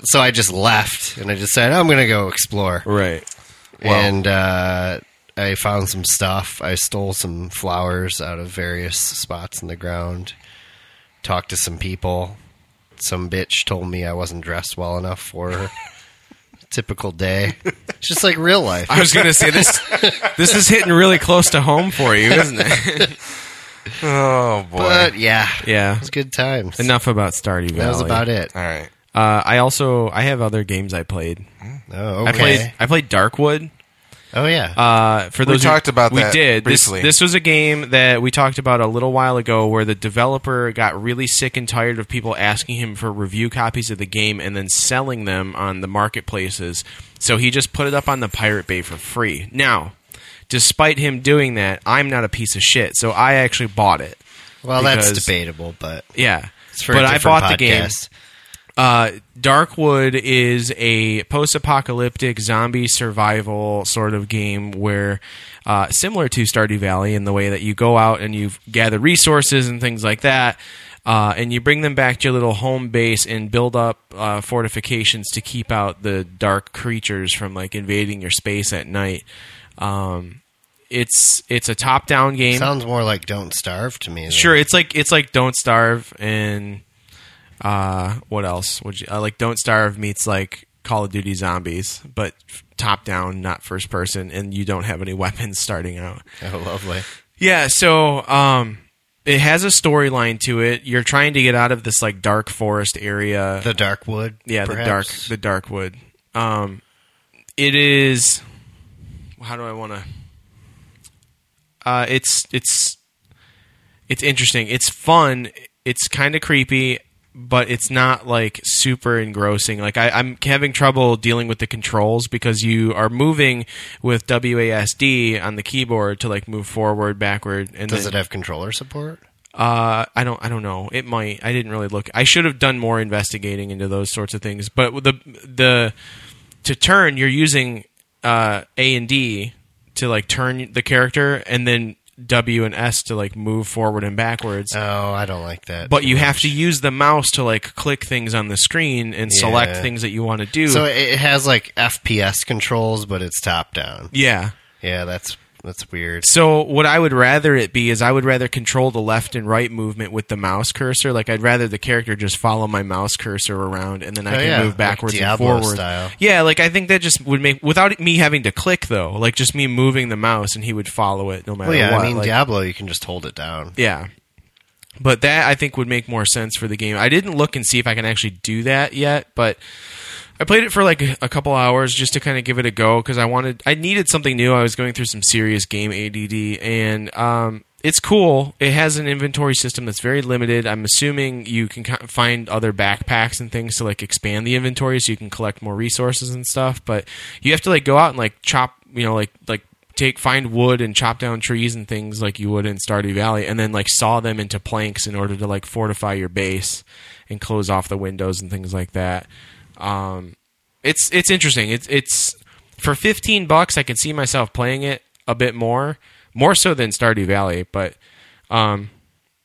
So I just left and I just decided I'm going to go explore. Right. and uh, I found some stuff. I stole some flowers out of various spots in the ground. Talked to some people. Some bitch told me I wasn't dressed well enough for her. Typical day. It's just like real life. I was gonna say this. this is hitting really close to home for you, isn't it? oh boy. But yeah, yeah. it's good times. Enough about Stardew Valley. That was about it. all right. Uh, I also I have other games I played. Oh, I okay. played I played Darkwood. Oh yeah. Uh, for We those who- talked about we that did briefly. This, this was a game that we talked about a little while ago, where the developer got really sick and tired of people asking him for review copies of the game and then selling them on the marketplaces. So he just put it up on the Pirate Bay for free. Now, despite him doing that, I'm not a piece of shit, so I actually bought it. well, that's debatable, but Yeah, it's for but a I different bought the game. Uh, Darkwood is a post-apocalyptic zombie survival sort of game where, uh, similar to Stardew Valley, in the way that you go out and you gather resources and things like that, uh, and you bring them back to your little home base and build up uh, fortifications to keep out the dark creatures from like invading your space at night. Um, it's it's a top-down game. Sounds more like Don't Starve to me. Sure, it's like it's like Don't Starve and Uh, what else? Would you uh, like? Don't Starve meets like Call of Duty Zombies, but top down, not first person, and you don't have any weapons starting out. Oh, lovely. Yeah, so um, it has a storyline to it. You're trying to get out of this like dark forest area. The dark wood. yeah, the dark, the dark wood. Um, it is. How do I want to? Uh, it's it's it's interesting. It's fun. It's kind of creepy, but it's not like super engrossing. Like I, I'm having trouble dealing with the controls because you are moving with WASD on the keyboard to like move forward, backward, and Does then, it have controller support? uh, I don't. I don't know. It might. I didn't really look. I should have done more investigating into those sorts of things. But the the to turn, you're using uh, A and D to like turn the character, and then W and S to like move forward and backwards. Oh, I don't like that. but you have to use the mouse to like click things on the screen and select things that you want to do. So it has like FPS controls, but it's top down. yeah. Yeah, that's that's weird. So what I would rather it be is I would rather control the left and right movement with the mouse cursor. Like I'd rather the character just follow my mouse cursor around and then I Oh, can yeah, move like backwards and Diablo forward. style. Yeah, like I think that just would make without me having to click though. Like just me moving the mouse and he would follow it no matter Well, yeah, what. I mean Like, Diablo, you can just hold it down. yeah. But that I think would make more sense for the game. I didn't look and see if I can actually do that yet, but I played it for like a couple hours just to kind of give it a go because I wanted, I needed something new. I was going through some serious game ADD, and um, it's cool. It has an inventory system that's very limited. I'm assuming you can find other backpacks and things to like expand the inventory so you can collect more resources and stuff. But you have to like go out and like chop, you know, like like take find wood and chop down trees and things like you would in Stardew Valley, and then like saw them into planks in order to like fortify your base and close off the windows and things like that. Um, it's it's interesting. It's it's for fifteen bucks. I can see myself playing it a bit more, more so than Stardew Valley. But um,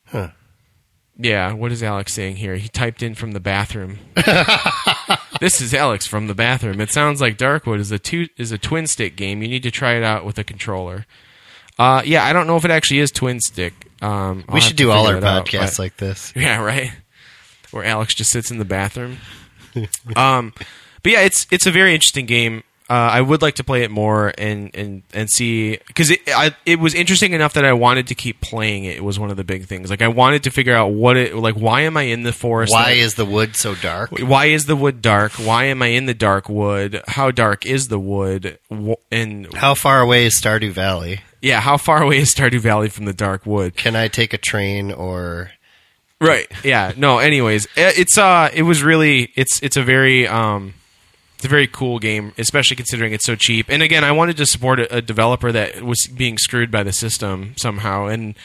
Huh. yeah. What is Alex saying here? He typed in from the bathroom. this is Alex from the bathroom. It sounds like Darkwood is a two is a twin stick game. You need to try it out with a controller. Uh, yeah, I don't know if it actually is twin stick. Um, we should do all our that out, podcasts but- like this. yeah, right. Where Alex just sits in the bathroom. um, but yeah, it's it's a very interesting game. Uh, I would like to play it more and and and see because it I, it was interesting enough that I wanted to keep playing it. It was one of the big things. Like I wanted to figure out what it like. Why am I in the forest? Why is the wood so dark? why is the wood dark? Why am I in the dark wood? How dark is the wood? And How far away is Stardew Valley? yeah, how far away is Stardew Valley from the dark wood? Can I take a train or Right. Yeah. No. Anyways, it's uh, it was really it's it's a very um, it's a very cool game, especially considering it's so cheap. And again, I wanted to support a, a developer that was being screwed by the system somehow, and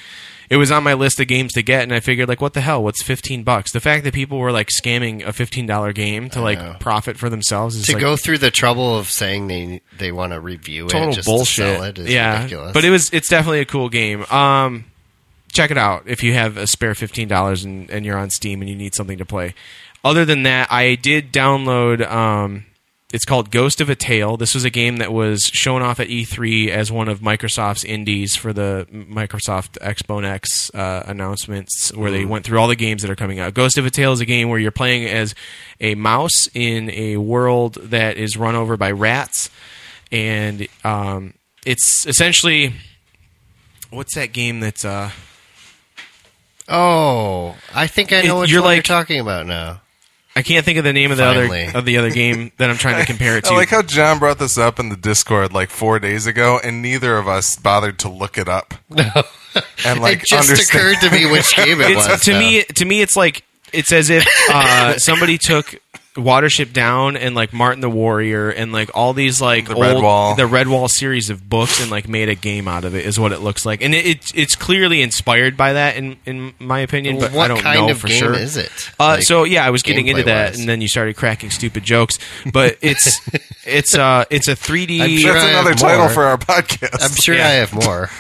it was on my list of games to get. And I figured, like, what the hell? What's fifteen bucks? The fact that people were like scamming a fifteen dollar game to like profit for themselves is to like, go through the trouble of saying they they want to review total it just bullshit. to sell it is yeah, ridiculous. but it was it's definitely a cool game. Um, check it out if you have a spare fifteen dollars and, and you're on Steam and you need something to play. Other than that, I did download. Um, it's called Ghost of a Tale. This was a game that was shown off at E3 as one of Microsoft's indies for the Microsoft Expo Next uh, announcements, where they went through all the games that are coming out. Ghost of a Tale is a game where you're playing as a mouse in a world that is run over by rats, and um, it's essentially what's that game that's uh oh, I think I know It- what you're like- you're talking about now. I can't think of the name of the Finally. other of the other game that I'm trying to compare it to. I like how John brought this up in the Discord like four days ago, and neither of us bothered to look it up. No, and like it just understand. occurred to me which game it it's, was. to now. me to me it's like it's as if uh, somebody took Watership Down and like Martin the Warrior and like all these like The old Redwall. the Redwall series of books and like made a game out of it is what it looks like and it, it's it's clearly inspired by that in in my opinion but what I don't kind know of for game sure. is it? Uh, Like, so yeah, I was getting into that, gameplay-wise? and then you started cracking stupid jokes. But it's it's uh it's a 3D. I'm sure That's I another title more. for our podcast. I'm sure Yeah. I have more.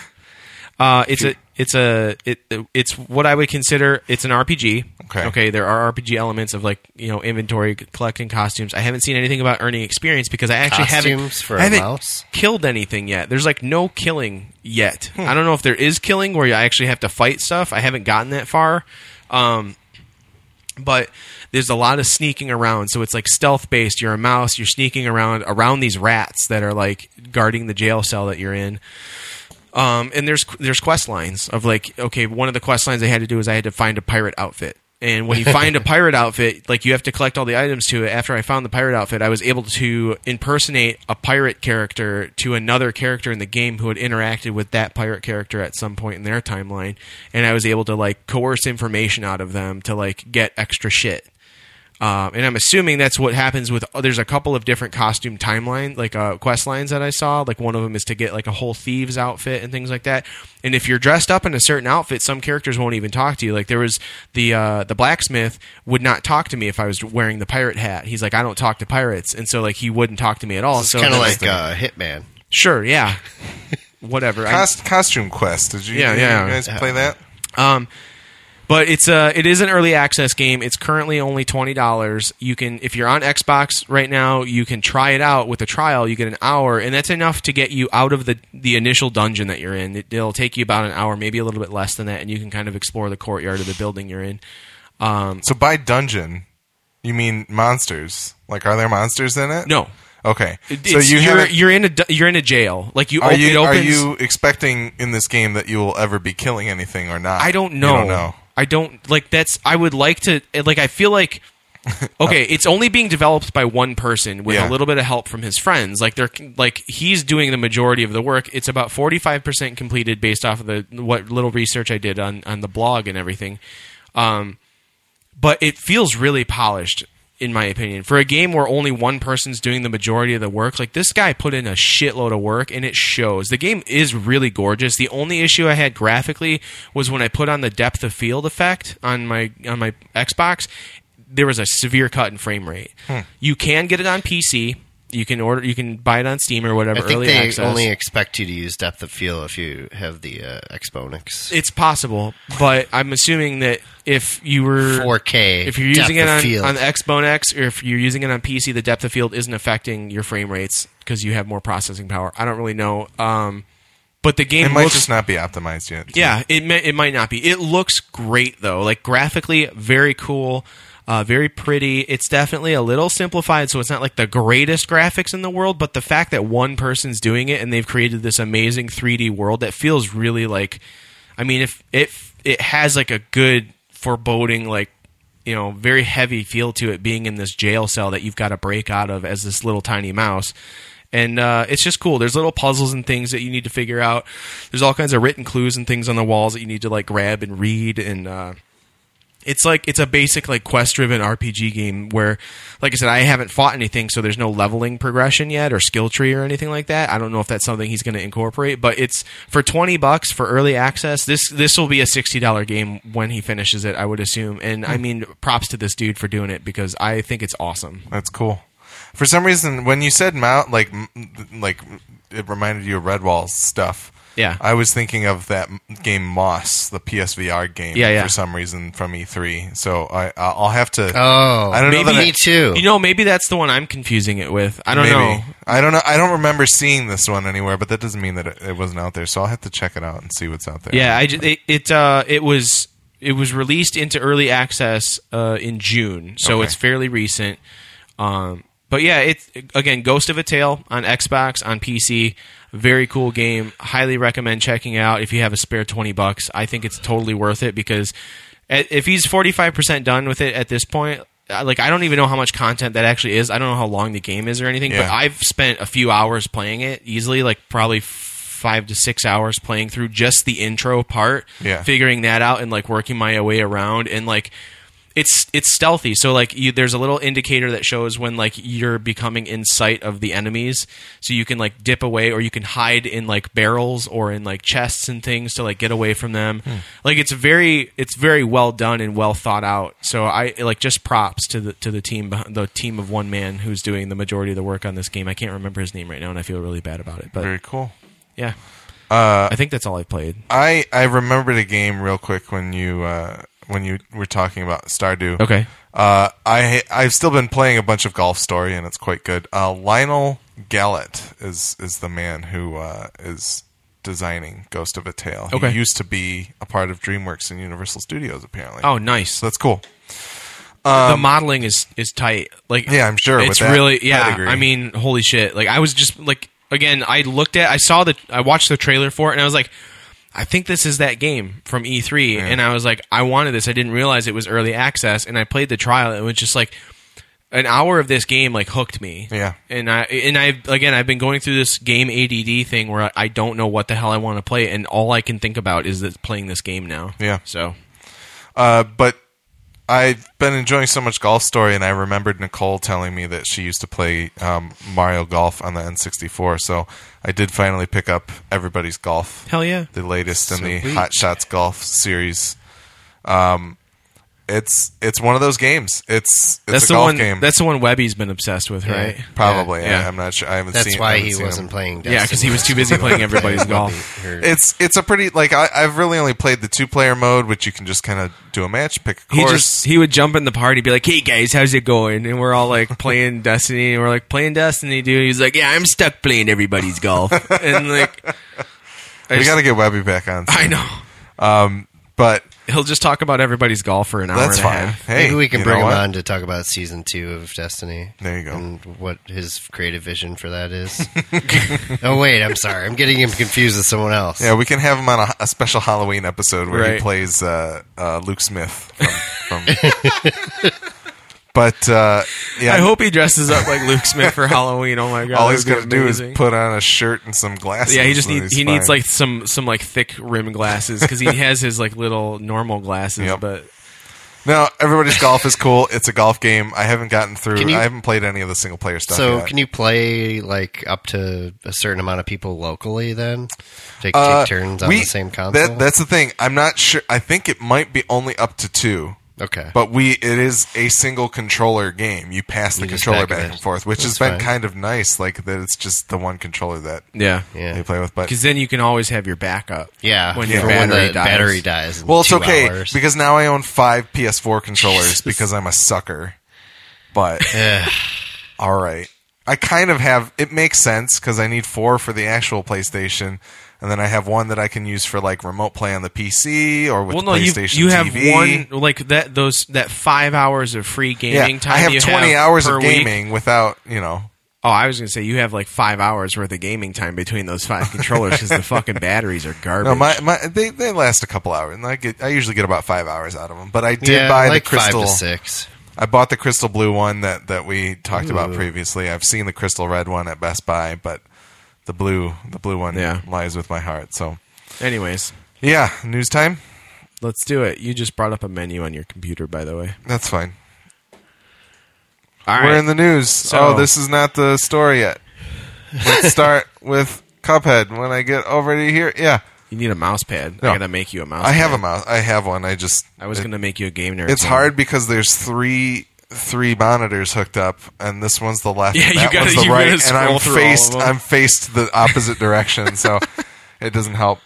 Uh, it's a it's a it, it's what I would consider it's an RPG. Okay. Okay. There are RPG elements of like you know inventory, collecting costumes. I haven't seen anything about earning experience because I actually haven't for I haven't mouse? killed anything yet. There's like no killing yet. Hmm. I don't know if there is killing where I actually have to fight stuff. I haven't gotten that far. Um, but there's a lot of sneaking around so it's like stealth based you're a mouse you're sneaking around around these rats that are like guarding the jail cell that you're in um, and there's there's quest lines of like okay one of the quest lines i had to do is i had to find a pirate outfit and when you find a pirate outfit like you have to collect all the items to it. After i found the pirate outfit i was able to impersonate a pirate character to another character in the game who had interacted with that pirate character at some point in their timeline. And i was able to like coerce information out of them to like get extra shit um, and I'm assuming that's what happens with. There's a couple of different costume timeline, like uh, quest lines that I saw. Like one of them is to get like a whole thieves outfit and things like that. And if you're dressed up in a certain outfit, some characters won't even talk to you. Like there was the uh, the blacksmith would not talk to me if I was wearing the pirate hat. He's like, I don't talk to pirates, and so like he wouldn't talk to me at all. So it's so kind of that's- like uh, Hitman. sure, yeah, whatever. I- costume Quest. Did you, Yeah, you yeah. guys play that? Um, but it's uh it is an early access game. It's currently only twenty dollars. You can if you're on Xbox right now, you can try it out with a trial. You get an hour, and that's enough to get you out of the the initial dungeon that you're in. It, it'll take you about an hour, maybe a little bit less than that, and you can kind of explore the courtyard of the building you're in. Um, So by dungeon, you mean monsters? Like, are there monsters in it? no, Okay. It- so you you're haven't- you're in a you're in a jail. Like you, Are you are you expecting in this game that you will ever be killing anything or not? I don't You know. don't know. I don't like that's I would like to like I feel like okay, it's only being developed by one person with Yeah. a little bit of help from his friends. Like they're like he's doing the majority of the work. It's about 45% completed based off of the what little research I did on on the blog and everything. Um but it feels really polished in my opinion for a game where only one person's doing the majority of the work like this guy put in a shitload of work and it shows. The game is really gorgeous. The only issue i had graphically was when i put on the depth of field effect on my on my xbox there was a severe cut in frame rate. Hmm. You can get it on pc you can order you can buy it on steam or whatever I think early they access only expect you to use depth of field if you have the uh, Xbone X. it's possible but i'm assuming that if you were 4K. if you're using it on, field. on the Xbone X or if you're using it on PC, the depth of field isn't affecting your frame rates because you have more processing power. I don't really know. Um, but the game It might looks, just not be optimized yet. yeah, it may, it might not be. It looks great though, like graphically, very cool, uh, very pretty. It's definitely a little simplified, so it's not like the greatest graphics in the world. But the fact that one person's doing it and they've created this amazing 3D world that feels really like, I mean, if it it has like a good foreboding like you know very heavy feel to it being in this jail cell that you've got to break out of as this little tiny mouse and uh, it's just cool there's little puzzles and things that you need to figure out there's all kinds of written clues and things on the walls that you need to like grab and read and uh, it's like it's a basic like quest driven RPG game where like I said I haven't fought anything so there's no leveling progression yet or skill tree or anything like that. I don't know if that's something he's going to incorporate, but it's for 20 bucks for early access. This this will be a $60 game when he finishes it, I would assume. And I hmm. mean props to this dude for doing it because I think it's awesome. That's cool. For some reason, when you said mount, like, like it reminded you of Redwall stuff. Yeah. I was thinking of that game Moss, the PSVR game. Yeah, yeah. For some reason from E3, so I I'll have to. oh, I don't know maybe that I- me too. You know, maybe that's the one I'm confusing it with. I don't maybe. know. I don't know. I don't remember seeing this one anywhere, but that doesn't mean that it, it wasn't out there. So I'll have to check it out and see what's out there. Yeah, I it it, uh, it was it was released into early access uh, in June, so Okay. it's fairly recent. Um, but yeah, it's again Ghost of a Tale on Xbox on PC. Very cool game. Highly recommend checking out if you have a spare twenty bucks. I think it's totally worth it because if he's forty five percent done with it at this point. Like I don't even know how much content that actually is. I don't know how long the game is or anything. But I've spent a few hours playing it easily, like probably five to six hours playing through just the intro part, Yeah. figuring that out and like working my way around and like it's it's stealthy. So like you, there's a little indicator that shows when like you're becoming in sight of the enemies, so you can like dip away or you can hide in like barrels or in like chests and things to like get away from them. Like it's very it's very well done and well thought out. So I like just props to the to the team the team of one man who's doing the majority of the work on this game. I can't remember his name right now and I feel really bad about it. But Very cool. yeah. Uh, I think that's all I played. I I remembered a game real quick when you uh, when you were talking about Stardew. Okay. Uh, I I've still been playing a bunch of Golf Story and it's quite good. Uh, Lionel Gallat is is the man who uh, is designing Ghost of a Tale. Okay. He used to be a part of DreamWorks and Universal Studios apparently. Oh, nice. So that's cool. the modeling is is tight. Like Yeah, I'm sure it's that really yeah. pedigree. I mean, holy shit! Like I was just like again, I looked at, I saw the, I watched the trailer for it, and I was like. I think this is that game from E3, and I was like, I wanted this. I didn't realize it was early access, and I played the trial. And it was just like an hour of this game like hooked me. Yeah. and I and I again I've been going through this game ADD thing where I don't know what the hell I want to play, and all I can think about is that playing this game now. Yeah. So Uh, but I've been enjoying so much Golf Story, and I remembered Nicole telling me that she used to play um, Mario Golf on the N64. So I did finally pick up Everybody's Golf, hell yeah. the latest in the Hot Shots Golf series. Um, it's it's one of those games. It's it's That's a the golf one. game. That's the one Webby's been obsessed with, right? Probably. Yeah. I, I'm not sure. I haven't That's seen. I why haven't he seen wasn't him. playing. Yeah, 'cause he was too busy playing everybody's golf. It's it's a pretty like I, I've really only played the two player mode, which you can just kind of do a match, pick a He course. just he would jump in the party, be like, "Hey guys, how's it going?" And we're all like playing Destiny, and we're like playing Destiny, dude. He's like, "Yeah, I'm stuck playing everybody's golf," and like, I, we just- got to get Webby back on. I soon. know um, but he'll just talk about everybody's golf for an hour. that's and a fine. half. Hey, Maybe we can you bring know him what? on to talk about season two of Destiny. There you go. And what his creative vision for that is. oh wait, I'm sorry. I'm getting him confused with someone else. Yeah, we can have him on a, a special Halloween episode where he plays uh, uh, Luke Smith from. from but uh, yeah, I hope he dresses up like Luke Smith for Halloween. Oh my god! all he's gonna do is put on a shirt and some glasses. Yeah, he just needs he's he needs like some some like thick rim glasses because he has his like little normal glasses, Yep. but No, everybody's golf is cool. It's a golf game. I haven't gotten through. You- I haven't played any of the single player stuff. So yet. can you play like up to a certain amount of people locally then? Take, Uh, take turns on we- the same console? That, that's the thing. I'm not sure. I think it might be only up to two. Okay. But we, it is a single controller game. You pass the You just controller back back in. and forth, which has That's been fine. kind of nice. Like that, it's just the one controller that yeah, yeah. you play with. But because then you can always have your backup. Yeah. when for your when battery the dies. battery dies. in well, it's two okay hours. because now I own five PS4 controllers because I'm a sucker. But Ugh. all right, I kind of have. It makes sense because I need four for the actual PlayStation. And then I have one that I can use for like remote play on the PC or with Well, the no, you PlayStation you have TV. one like that those that five hours of free gaming yeah, time. I have you 20 hours per of week. gaming without, you know, Oh, I was gonna say you have like five hours worth of gaming time between those five controllers because the fucking batteries are garbage. No, my, my they, they last a couple hours, and I get I usually get about five hours out of them. But I did yeah, buy like the crystal. five to six. I bought the crystal blue one that that we talked about previously. I've seen the crystal red one at Best Buy, but the blue the blue one Yeah. lies with my heart. So Anyways, yeah, news time. let's do it. You just brought up a menu on your computer, by the way. That's fine. All We're in the news. So- oh, this is not the story yet. Let's start with Cuphead. When I get over to here, yeah, you need a mouse pad. No. I gotta make you a mouse. I have a mouse. I have one. I just I was it- gonna make you a game nerd. It's hard because there's three three monitors hooked up, and this one's the left, Yeah, and that gotta- one's the right, and I'm through all of faced. I'm faced the opposite direction, so it doesn't help.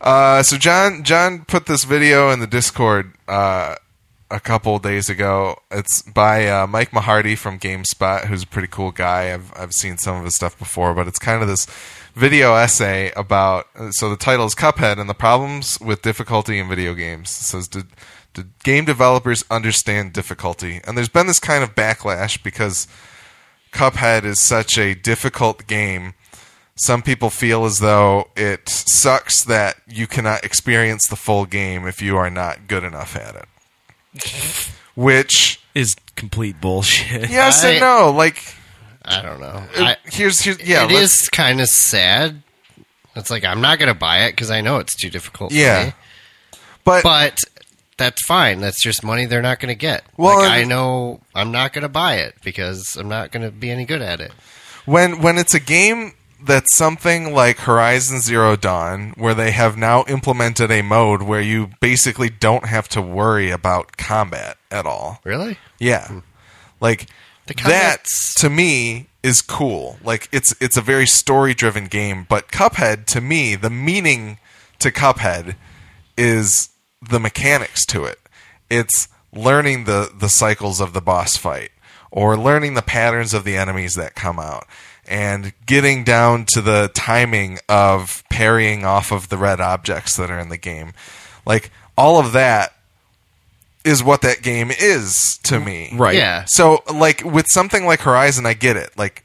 Uh, so John John put this video in the Discord uh, a couple days ago. It's by uh, Mike Mahardy from GameSpot, who's a pretty cool guy. I've I've seen some of his stuff before, but it's kind of this video essay about. So the title is Cuphead and the problems with difficulty in video games. It says did did game developers understand difficulty? And there's been this kind of backlash because Cuphead is such a difficult game. Some people feel as though it sucks that you cannot experience the full game if you are not good enough at it. Which, is complete bullshit. yes I- and no. Like, I don't know. it- I, here's, here's yeah, it kind of sad. It's like I'm not going to buy it because I know it's too difficult. for Yeah. me. but, but that's fine. That's just money they're not going to get. Well, like, I know I'm not going to buy it because I'm not going to be any good at it. when when it's a game that's something like Horizon Zero Dawn, where they have now implemented a mode where you basically don't have to worry about combat at all. Really? Yeah. Hmm. Like that to me is cool. Like it's it's a very story driven game, but Cuphead to me, the meaning to Cuphead is the mechanics to it. It's learning the the cycles of the boss fight or learning the patterns of the enemies that come out and getting down to the timing of parrying off of the red objects that are in the game. Like all of that is what that game is to mm-hmm. me. Right. Yeah. So like with something like Horizon, I get it. Like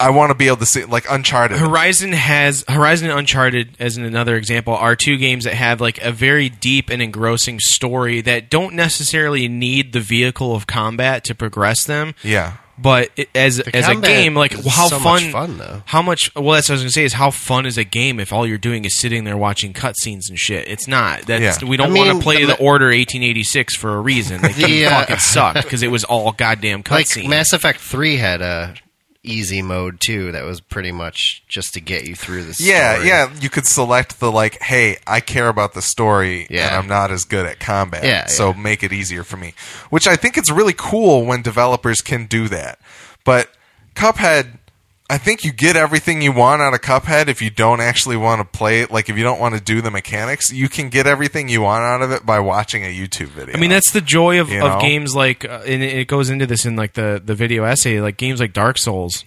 I want to be able to see like Uncharted. Horizon has Horizon and Uncharted as an another example are two games that have like a very deep and engrossing story that don't necessarily need the vehicle of combat to progress them. yeah. But it, as as a game, like how so fun, much fun, though. How much? Well, that's what I was gonna say. Is how fun is a game if all you're doing is sitting there watching cutscenes and shit? It's not. That's Yeah. we don't I mean, want to play the- the, Order 1886 for a reason. They The, uh, fucking sucked because it was all goddamn Like cutscenes. Mass Effect Three had a easy mode too. That was pretty much just to get you through the Yeah, story. yeah. You could select the like, hey, I care about the story, and Yeah. I'm not as good at combat. Yeah, so yeah. make it easier for me. Which I think it's really cool when developers can do that. But Cuphead, I think you get everything you want out of Cuphead if you don't actually want to play it. Like if you don't want to do the mechanics, you can get everything you want out of it by watching a YouTube video. I mean, that's the joy of, You of games like, uh, and it goes into this in like the the video essay, like games like Dark Souls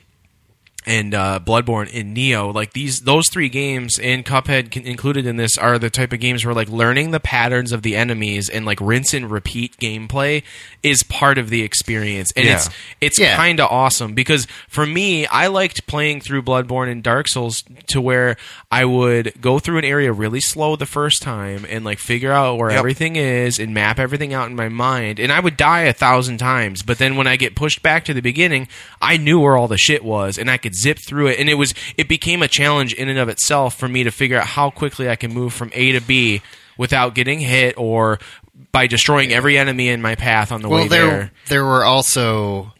and uh, Bloodborne and Nioh. Like these, those three games and Cuphead included in this are the type of games where like learning the patterns of the enemies and like rinse and repeat gameplay is part of the experience, and Yeah. it's it's Yeah. kind of awesome because for me, I liked playing through Bloodborne and Dark Souls to where I would go through an area really slow the first time and like figure out where Yep. everything is and map everything out in my mind. And I would die a thousand times, but then when I get pushed back to the beginning, I knew where all the shit was and I could zip through it. And it was it became a challenge in and of itself for me to figure out how quickly I can move from A to B without getting hit or by destroying every enemy in my path on the Well, way there there. there were also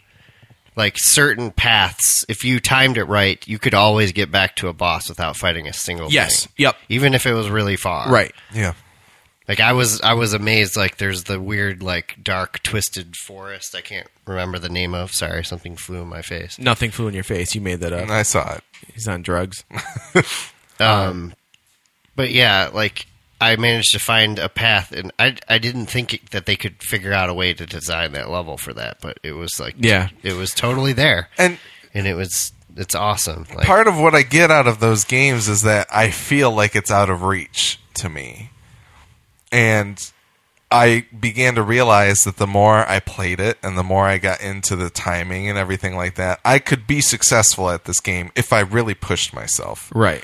like certain paths. If you timed it right, you could always get back to a boss without fighting a single. Yes. thing. Yep. Even if it was really far. Right. yeah. Like I was, I was amazed. Like there's the weird, like dark, twisted forest. I can't remember the name of. Sorry, something flew in my face. Nothing flew in your face. You made that up. I saw it. He's on drugs. Um, but yeah, like I managed to find a path, and I I didn't think it, that they could figure out a way to design that level for that, but it was like Yeah. it was totally there, And and it was it's awesome. Like, part of what I get out of those games is that I feel like it's out of reach to me. And I began to realize that the more I played it and the more I got into the timing and everything like that, I could be successful at this game if I really pushed myself. Right.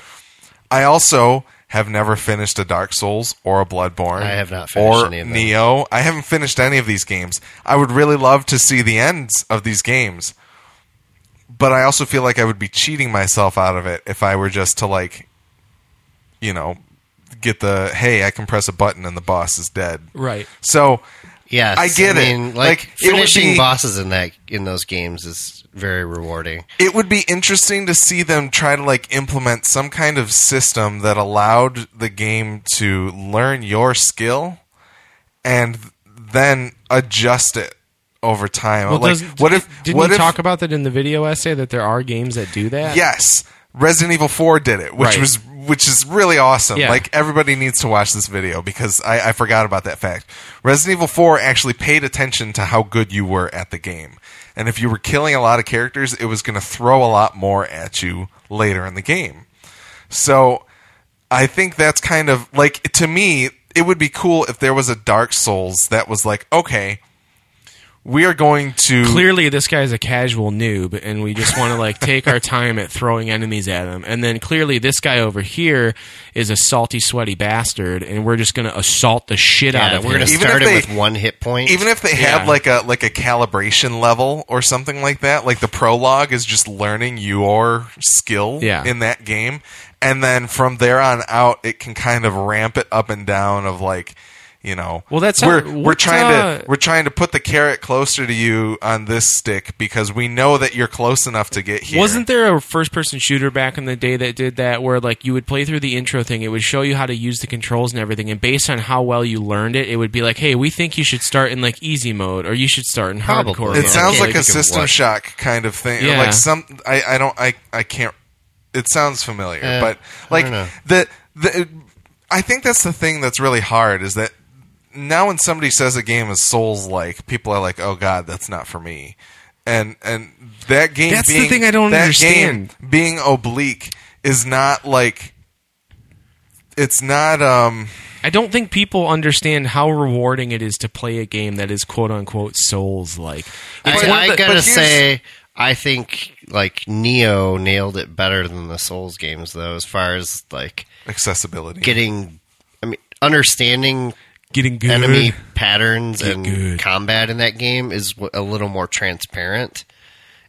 I also have never finished a Dark Souls or a Bloodborne. I have not finished or any of them. Nioh. I haven't finished any of these games. I would really love to see the ends of these games. But I also feel like I would be cheating myself out of it if I were just to like you know, get the hey, I can press a button and the boss is dead. Right. So yes, I get it. mean, Like, like, it finishing be- bosses in that in those games is very rewarding. it would be interesting to see them try to like implement some kind of system that allowed the game to learn your skill and then adjust it over time. Well, like, does, what if? didn't what you if? talk about that in the video essay that there are games that do that? yes, Resident Evil Four did it, which Right. was which is really awesome. Yeah. Like everybody needs to watch this video because I, I forgot about that fact. Resident Evil Four actually paid attention to how good you were at the game, and if you were killing a lot of characters, it was going to throw a lot more at you later in the game. So I think that's kind of like to me, it would be cool if there was a Dark Souls that was like, okay, we are going to Clearly, this guy's a casual noob, and we just want to like take our time at throwing enemies at him. And then clearly, this guy over here is a salty, sweaty bastard, and we're just going to assault the shit out Yeah, of we're him. gonna start if it with one hit point. even if they Yeah. had like a like a calibration level or something like that like the prologue is just learning your skill Yeah. in that game and then from there on out it can kind of ramp it up and down of like you know Well, that's we're how- we're trying uh, to we're trying to put the carrot closer to you on this stick because we know that you're close enough to get here Wasn't there a first-person shooter back in the day that did that, where like you would play through the intro thing, it would show you how to use the controls and everything, and based on how well you learned it, it would be like, "Hey, we think you should start in like easy mode, or you should start in Probably. hardcore." it mode." sounds can't like a system what- shock kind of thing Yeah. like some I, I don't I, I can't it sounds familiar Eh, but like don't the the i think that's the thing that's really hard is that now when somebody says a game is souls like people are like oh god that's not for me and and that game That's the thing I don't that understand. game being oblique is not like it's not um I I don't think people understand how rewarding it is to play a game that is quote unquote Souls like. I, one of I the- gotta say, I think like Nioh nailed it better than the Souls games, though, as far as like Accessibility. getting, I mean, understanding Getting good. enemy patterns Get and good. combat in that game is a little more transparent,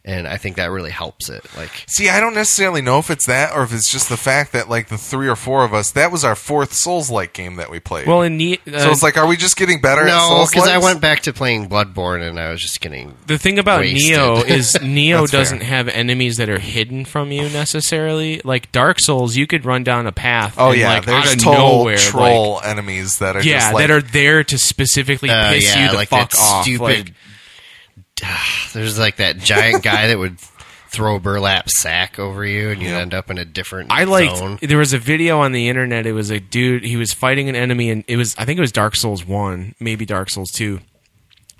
and I think that really helps it. Like, See, I don't necessarily know if it's that or if it's just the fact that like the three or four of us, that was our fourth Souls-like game that we played. Well, in Ne- uh, so it's like, are we just getting better? no, because I went back to playing Bloodborne, and I was just getting the thing about wasted. Nioh is Nioh doesn't have enemies that are hidden from you necessarily. Like Dark Souls, you could run down a path. Oh and, yeah, like, there's out of total nowhere, like- troll enemies that are yeah, just like that are there to specifically Uh, piss yeah, you the like fuck that off. stupid- Like, There's like that giant guy that would throw a burlap sack over you, and you Yep. end up in a different I zone. There was a video on the internet. It was a dude. He was fighting an enemy, and it was. I think it was Dark Souls one, maybe Dark Souls two.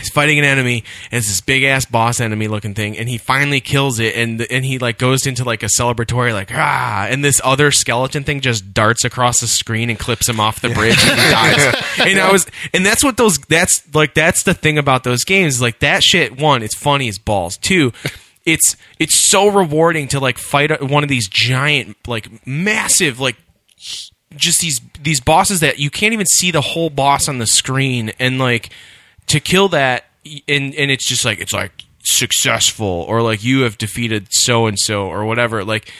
He's fighting an enemy, and it's this big ass boss enemy looking thing, and he finally kills it, and and he like goes into like a celebratory like ah, and this other skeleton thing just darts across the screen and clips him off the bridge, and he dies. And I was, and that's what those. That's like that's the thing about those games. Like that shit. One, it's funny as balls. Two. It's it's so rewarding to like fight one of these giant like massive like just these these bosses that you can't even see the whole boss on the screen and like to kill that and and it's just like it's like successful or like you have defeated so and so or whatever like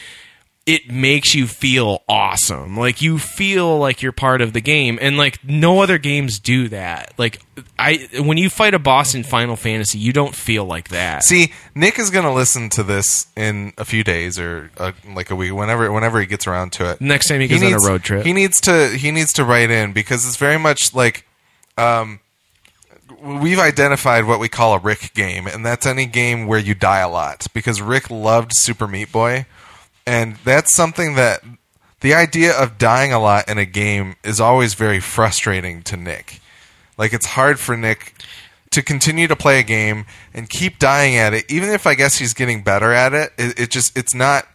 it makes you feel awesome. Like you feel like you're part of the game and like no other games do that. Like i when you fight a boss in final fantasy you don't feel like that. See, Nick is going to listen to this in a few days or uh, like a week, whenever whenever he gets around to it. next time he goes on a road trip. He needs to he needs to write in because it's very much like um, we've identified what we call a Rick game, and that's any game where you die a lot. Because Rick loved Super Meat Boy, and that's something that the idea of dying a lot in a game is always very frustrating to Nick. Like it's hard for Nick to continue to play a game and keep dying at it, even if I guess he's getting better at it. It, it just it's not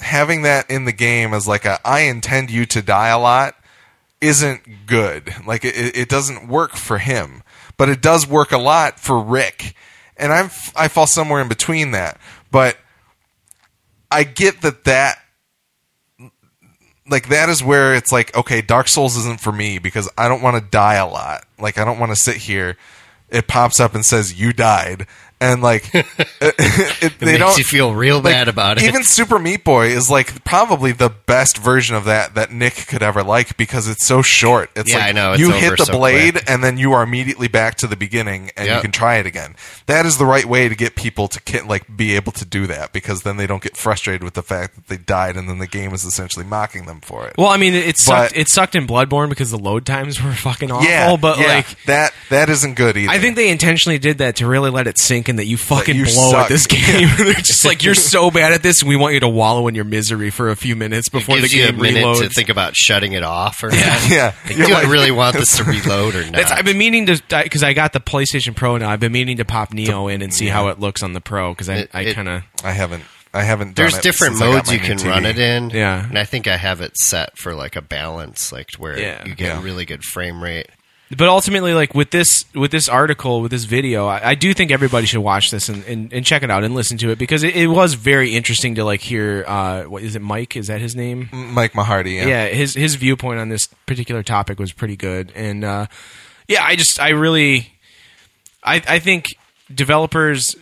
having that in the game as like a I intend you to die a lot isn't good. Like it, it doesn't work for him, but it does work a lot for Rick. And I'm I fall somewhere in between that, but I get that that like that is where it's like okay, Dark Souls isn't for me because I don't want to die a lot. Like I don't want to sit here. It pops up and says you died, and like it, It they makes don't you feel real like, bad about it. Even Super Meat Boy is like probably the best version of that that Nick could ever like because it's so short. It's Yeah, like I know, it's you hit the so blade quick. and then you are immediately back to the beginning and you can try it again. That is the right way to get people to like be able to do that because then they don't get frustrated with the fact that they died and then the game is essentially mocking them for it. well i mean it sucked But- it sucked in bloodborne because the load times were fucking awful yeah, but yeah, like that that isn't good either. I think they intentionally did that to really let it sink in that you fucking you blow suck. at this game. They're just like you're so bad at this, and we want you to wallow in your misery for a few minutes before the gives you a game minute reloads. to think about shutting it off or not. yeah, Like, do like- I really want this to reload or not? I've been meaning to because I got the PlayStation Pro now. I've been meaning to pop Nioh in and see how it looks on the Pro because I, It- I kind of I haven't. I haven't. Done There's it different since modes you can TV. run it in. Yeah. And I think I have it set for like a balance, like where Yeah. you get Yeah. a really good frame rate. But ultimately like with this with this article with this video I, I do think everybody should watch this and, and, and check it out and listen to it because it, it was very interesting to like hear uh what is it Mike is that his name Mike Mahardy. Yeah. yeah his his viewpoint on this particular topic was pretty good and uh yeah i just i really i i think developers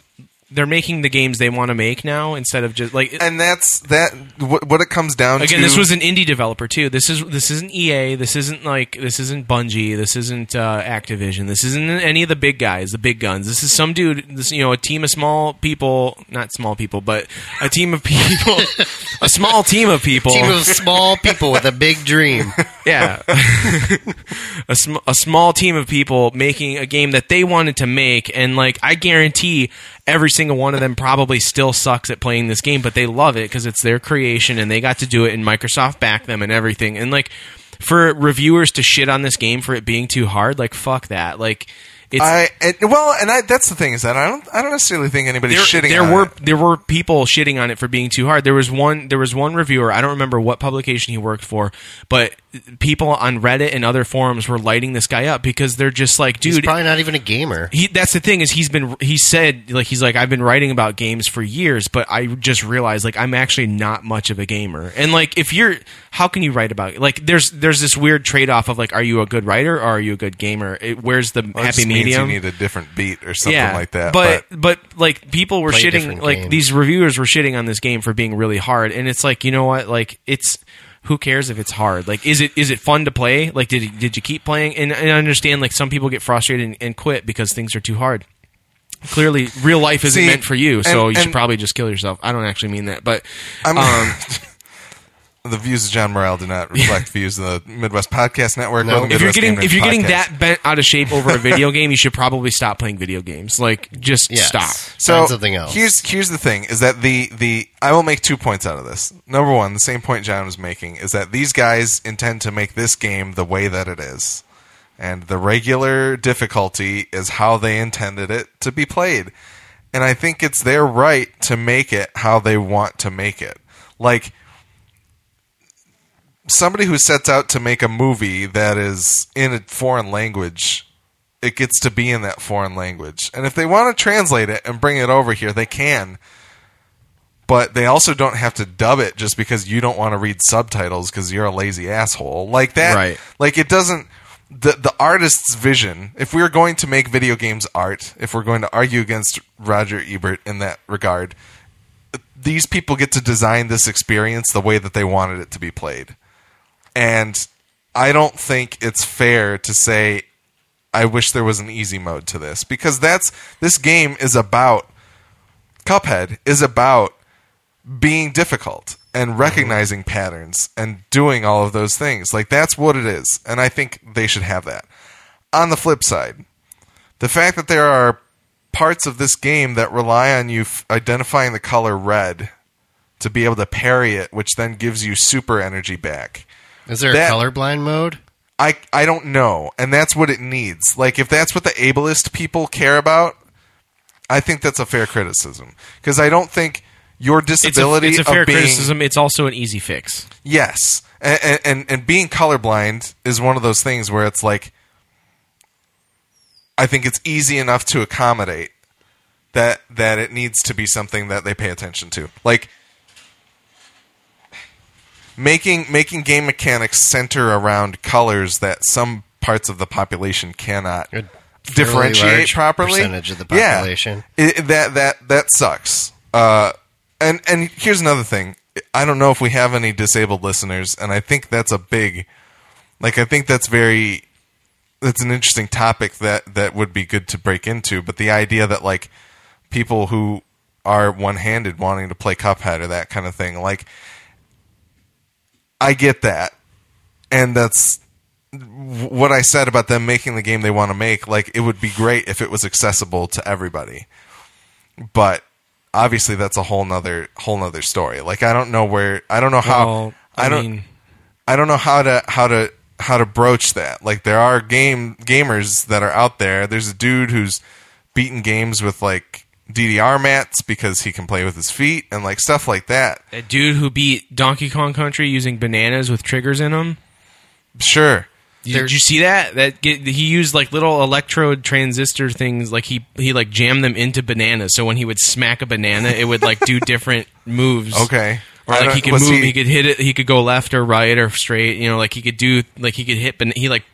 they're making the games they want to make now instead of just like and that's that. What, what it comes down to. again this was an indie developer too this is this isn't ea this isn't like this isn't bungie this isn't uh, activision this isn't any of the big guys the big guns this is some dude this you know a team of small people not small people but a team of people a small team of people Team of small people with a big dream. yeah, a, sm- a small team of people making a game that they wanted to make, and like I guarantee, every single one of them probably still sucks at playing this game, but they love it because it's their creation and they got to do it, and Microsoft backed them and everything, and like for reviewers to shit on this game for it being too hard, like fuck that, like It's I and, well, and I, that's the thing is that I don't I don't necessarily think anybody's there, shitting. there on were it. there were people shitting on it for being too hard. There was one there was one reviewer. I don't remember what publication he worked for, but people on Reddit and other forums were lighting this guy up because they're just like, dude, He's dude. probably not even a gamer. he, that's the thing is he's been he said like he's like I've been writing about games for years, but I just realized like I'm actually not much of a gamer. And like if you're how can you write about like there's there's this weird trade off of like are you a good writer or are you a good gamer? It, where's the Well, it happy just means medium? You need a different beat or something like that. But, but like people were shitting like games. these reviewers were shitting on this game for being really hard, and it's like you know what, like it's who cares if it's hard? Like is it is it fun to play? Like did you- did you keep playing? And, and I understand like some people get frustrated and, and quit because things are too hard. Clearly, real life isn't See, meant for you, so and- you should probably just kill yourself. I don't actually mean that, but I'm, um, the views of John Morrell do not reflect views of the Midwest Podcast Network. No. or the if you're getting Game if you're Nerd getting Podcast. that bent out of shape over a video game, you should probably stop playing video games. Like just Yes. stop. So Find something else. Here's here's the thing: is that the the I will make two points out of this. Number one, the same point John was making is that these guys intend to make this game the way that it is, and the regular difficulty is how they intended it to be played. And I think it's their right to make it how they want to make it. Like somebody who sets out to make a movie that is in a foreign language, it gets to be in that foreign language. And if they want to translate it and bring it over here, they can. But they also don't have to dub it just because you don't want to read subtitles because you're a lazy asshole. Like that. Right. Like it doesn't. The, the artist's vision, if we're going to make video games art, if we're going to argue against Roger Ebert in that regard, these people get to design this experience the way that they wanted it to be played. And I don't think it's fair to say I wish there was an easy mode to this because that's this game is about Cuphead is about being difficult and mm-hmm. recognizing patterns and doing all of those things. Like that's what it is, and I think they should have that. On the flip side, the fact that there are parts of this game that rely on you f- identifying the color red to be able to parry it, which then gives you super energy back. Is there that- a colorblind mode? I I don't know, and that's what it needs. Like if that's what the ableist people care about, I think that's a fair criticism because I don't think your It's a, disability it's a fair of being criticism. It's also an easy fix. yes, and, and and being colorblind is one of those things where it's like I think it's easy enough to accommodate that that it needs to be something that they pay attention to, like making making game mechanics center around colors that some parts of the population cannot differentiate properly. percentage of the Yeah. population. It- that that that sucks. Uh, and and here's another thing. I don't know if we have any disabled listeners, and I think that's a big, like I think that's very, that's an interesting topic that that would be good to break into. But the idea that like people who are one-handed wanting to play Cuphead or that kind of thing, like I get that, and that's what I said about them making the game they want to make. Like it would be great if it was accessible to everybody, but obviously that's a whole nother whole nother story. Like I don't know where I don't know how Well, I, I don't mean, I don't know how to how to how to broach that. Like there are game gamers that are out there. There's a dude who's beaten games with like DDR mats because he can play with his feet and like stuff like that. a dude who beat Donkey Kong Country using bananas with triggers in them. Sure. Did, did you see that? That get, he used like little electrode transistor things. Like he he like jammed them into bananas. So when he would smack a banana, it would like do different moves. Okay. Or like he could move, he, could hit it. He could go left or right or straight. You know, like he could do, like he could hit. Ban- he like,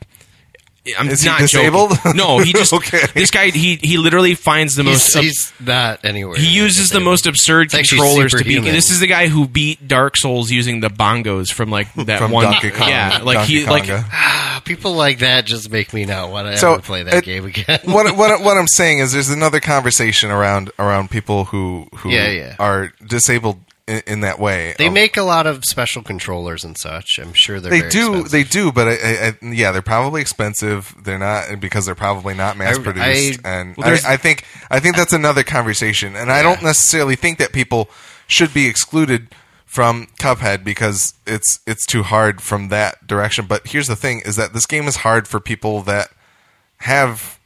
I'm Is he not disabled? joking. No, he just Okay. this guy. He he literally finds the most. He's, ab- he's not anywhere. he near uses the most absurd It's controllers to beat. This is the guy who beat Dark Souls using the bongos from like that From one. Donkey Kong. Yeah, like Donkey he like Konga. Ah, people like that just make me not want to So, ever play that it- game again. what what what I'm saying is there's another conversation around around people who who Yeah, yeah. are disabled in, in that way. They Um, make a lot of special controllers and such. I'm sure they're they do expensive. they do, but I, I, I, yeah, they're probably expensive. They're not because they're probably not mass produced, and Well, I, I think I think that's another conversation. And I don't necessarily think that people should be excluded from Cuphead because it's it's too hard from that direction. But here's the thing: is that this game is hard for people that have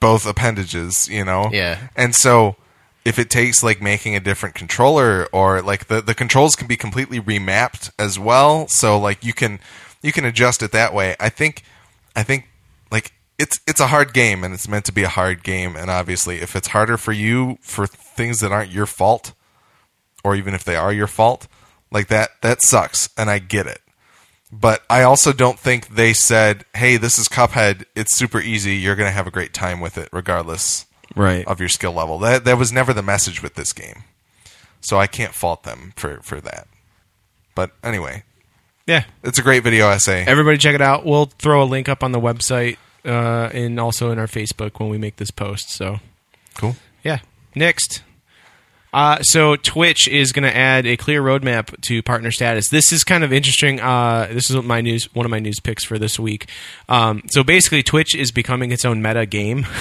both appendages, you know. Yeah. And so if it takes like making a different controller or like the the controls can be completely remapped as well, so like you can you can adjust it that way. I think I think like it's it's a hard game and it's meant to be a hard game and obviously if it's harder for you for things that aren't your fault or even if they are your fault, like that that sucks and I get it. But I also don't think they said, "Hey, this is Cuphead. It's super easy. You're going to have a great time with it regardless Right. of your skill level." That that was never the message with this game. So I can't fault them for for that. But anyway, Yeah. it's a great video essay. Everybody check it out. We'll throw a link up on the website uh, and also in our Facebook when we make this post. So Cool. yeah. Next. Uh, so Twitch is going to add a clear roadmap to partner status. This is kind of interesting. Uh, this is my news, one of my news picks for this week. Um, so basically, Twitch is becoming its own meta game.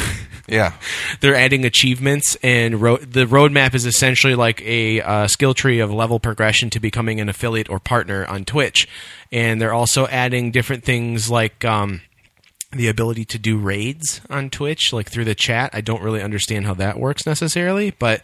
Yeah. They're adding achievements, and ro- the roadmap is essentially like a uh, skill tree of level progression to becoming an affiliate or partner on Twitch. And they're also adding different things like. Um, the ability to do raids on Twitch, like through the chat. I don't really understand how that works necessarily, but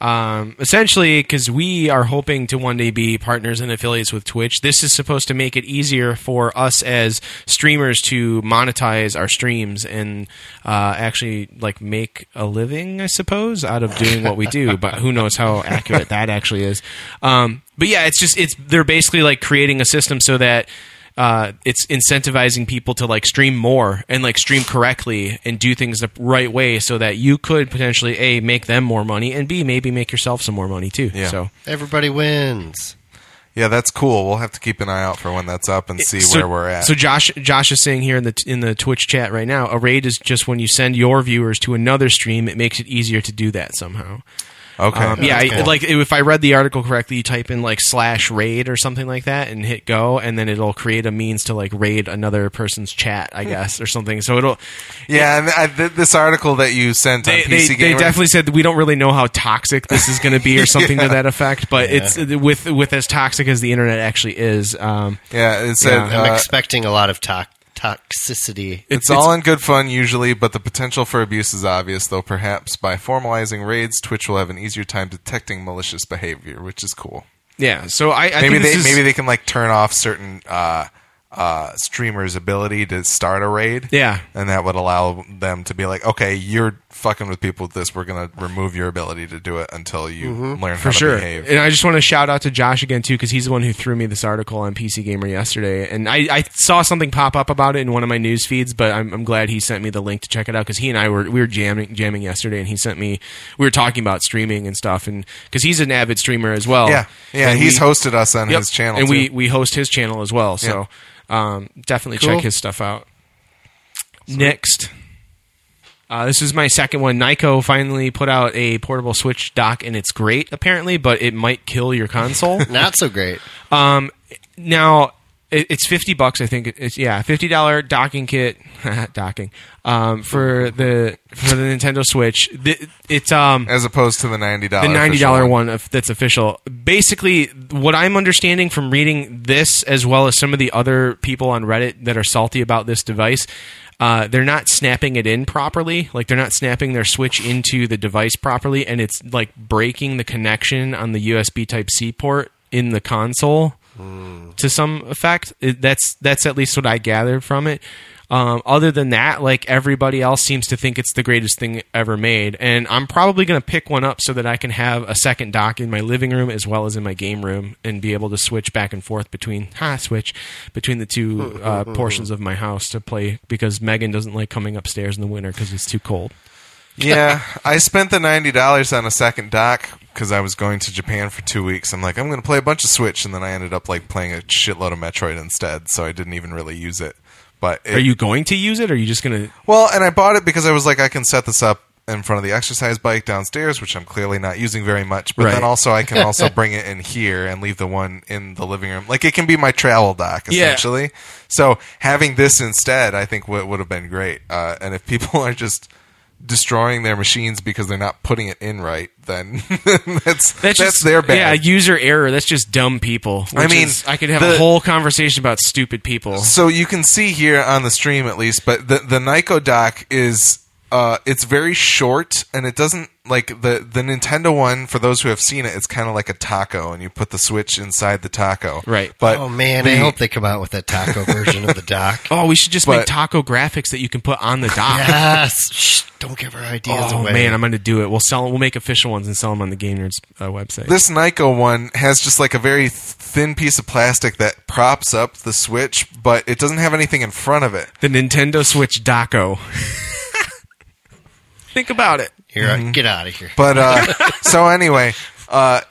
um, essentially, because we are hoping to one day be partners and affiliates with Twitch, this is supposed to make it easier for us as streamers to monetize our streams and uh, actually like make a living, I suppose, out of doing what we do. but who knows how accurate that actually is? Um, but yeah, it's just it's they're basically like creating a system so that uh, it's incentivizing people to like stream more and like stream correctly and do things the right way so that you could potentially a make them more money and b maybe make yourself some more money too. Yeah. So Everybody wins. Yeah, that's cool. We'll have to keep an eye out for when that's up and see so, where we're at. So Josh Josh is saying here in the in the Twitch chat right now, a raid is just when you send your viewers to another stream. It makes it easier to do that somehow. Okay. Um, yeah, That's I- cool. like if I read the article correctly, you type in like slash raid or something like that and hit go, and then it'll create a means to like raid another person's chat, I guess, or something. So it'll. yeah, and I, th- this article that you sent They, on they, PC they Gamer, definitely said that we don't really know how toxic this is going to be or something to that effect, but it's with with as toxic as the internet actually is. Um, yeah, it said Yeah. I'm uh, expecting a lot of to- toxicity. It's all in good fun usually, but the potential for abuse is obvious, though perhaps by formalizing raids, Twitch will have an easier time detecting malicious behavior, which is cool. yeah, so I, I Maybe think they this is- maybe they can like turn off certain uh, uh, streamers' ability to start a raid. Yeah. And that would allow them to be like, okay, you're fucking with people with this. We're going to remove your ability to do it until you learn Mm-hmm. for to sure. behave. And I just want to shout out to Josh again too, because he's the one who threw me this article on PC Gamer yesterday, and I, I saw something pop up about it in one of my news feeds. But I'm, I'm glad he sent me the link to check it out because he and I were we were jamming jamming yesterday, and he sent me we were talking about streaming and stuff, and because he's an avid streamer as well. Yeah. Yeah. And he's we- hosted us on Yep. his channel. and too. we we host his channel as well. So um, definitely Cool. check his stuff out. Next. Uh, this is my second one. Nyko finally put out a portable Switch dock, and it's great apparently, but it might kill your console. Not so great. um, now it, it's fifty bucks, I think. It's yeah, fifty dollar docking kit, docking um, for the for the Nintendo Switch. The, it's um as opposed to the ninety dollars. the ninety dollar one of, that's official. Basically, what I'm understanding from reading this, as well as some of the other people on Reddit that are salty about this device, uh, they're not snapping it in properly. Like they're not snapping their switch into the device properly, and it's like breaking the connection on the USB Type C port in the console to some effect. It, that's that's at least what I gathered from it. Um, other than that, like everybody else seems to think it's the greatest thing ever made, and I'm probably going to pick one up so that I can have a second dock in my living room as well as in my game room, and be able to switch back and forth between ha switch between the two uh, portions of my house to play because Megan doesn't like coming upstairs in the winter because it's too cold. Yeah, I spent the ninety dollars on a second dock because I was going to Japan for two weeks. I'm like, I'm going to play a bunch of Switch, and then I ended up like playing a shitload of Metroid instead. So I didn't even really use it. But it, Are you going to use it? or Are you just going to? well? And I bought it because I was like, I can set this up in front of the exercise bike downstairs, which I'm clearly not using very much. But Right. then also I can also bring it in here and leave the one in the living room. Like it can be my travel dock Yeah. essentially. So having this instead, I think would would have been great. Uh, and if people are just destroying their machines because they're not putting it in right, then that's that's, just, their bad. Yeah, user error. That's just dumb people. I mean, is- I could have the- a whole conversation about stupid people. So you can see here on the stream at least, but the the Nyko dock is uh, it's very short, and it doesn't like the the Nintendo one. For those who have seen it, it's kind of like a taco, and you put the Switch inside the taco. Right. But Oh man, the- I hope they come out with that taco version of the dock. Oh, we should just make taco graphics that you can put on the dock. Yes, Shh, don't give our ideas Oh away. man, I'm going to do it. We'll sell. We'll make official ones and sell them on the Game Nerds uh, website. This Nyko one has just like a very thin piece of plastic that props up the Switch, but it doesn't have anything in front of it. the Nintendo Switch Daco. Think about it. Here, uh, get out of here. But uh, so anyway, uh,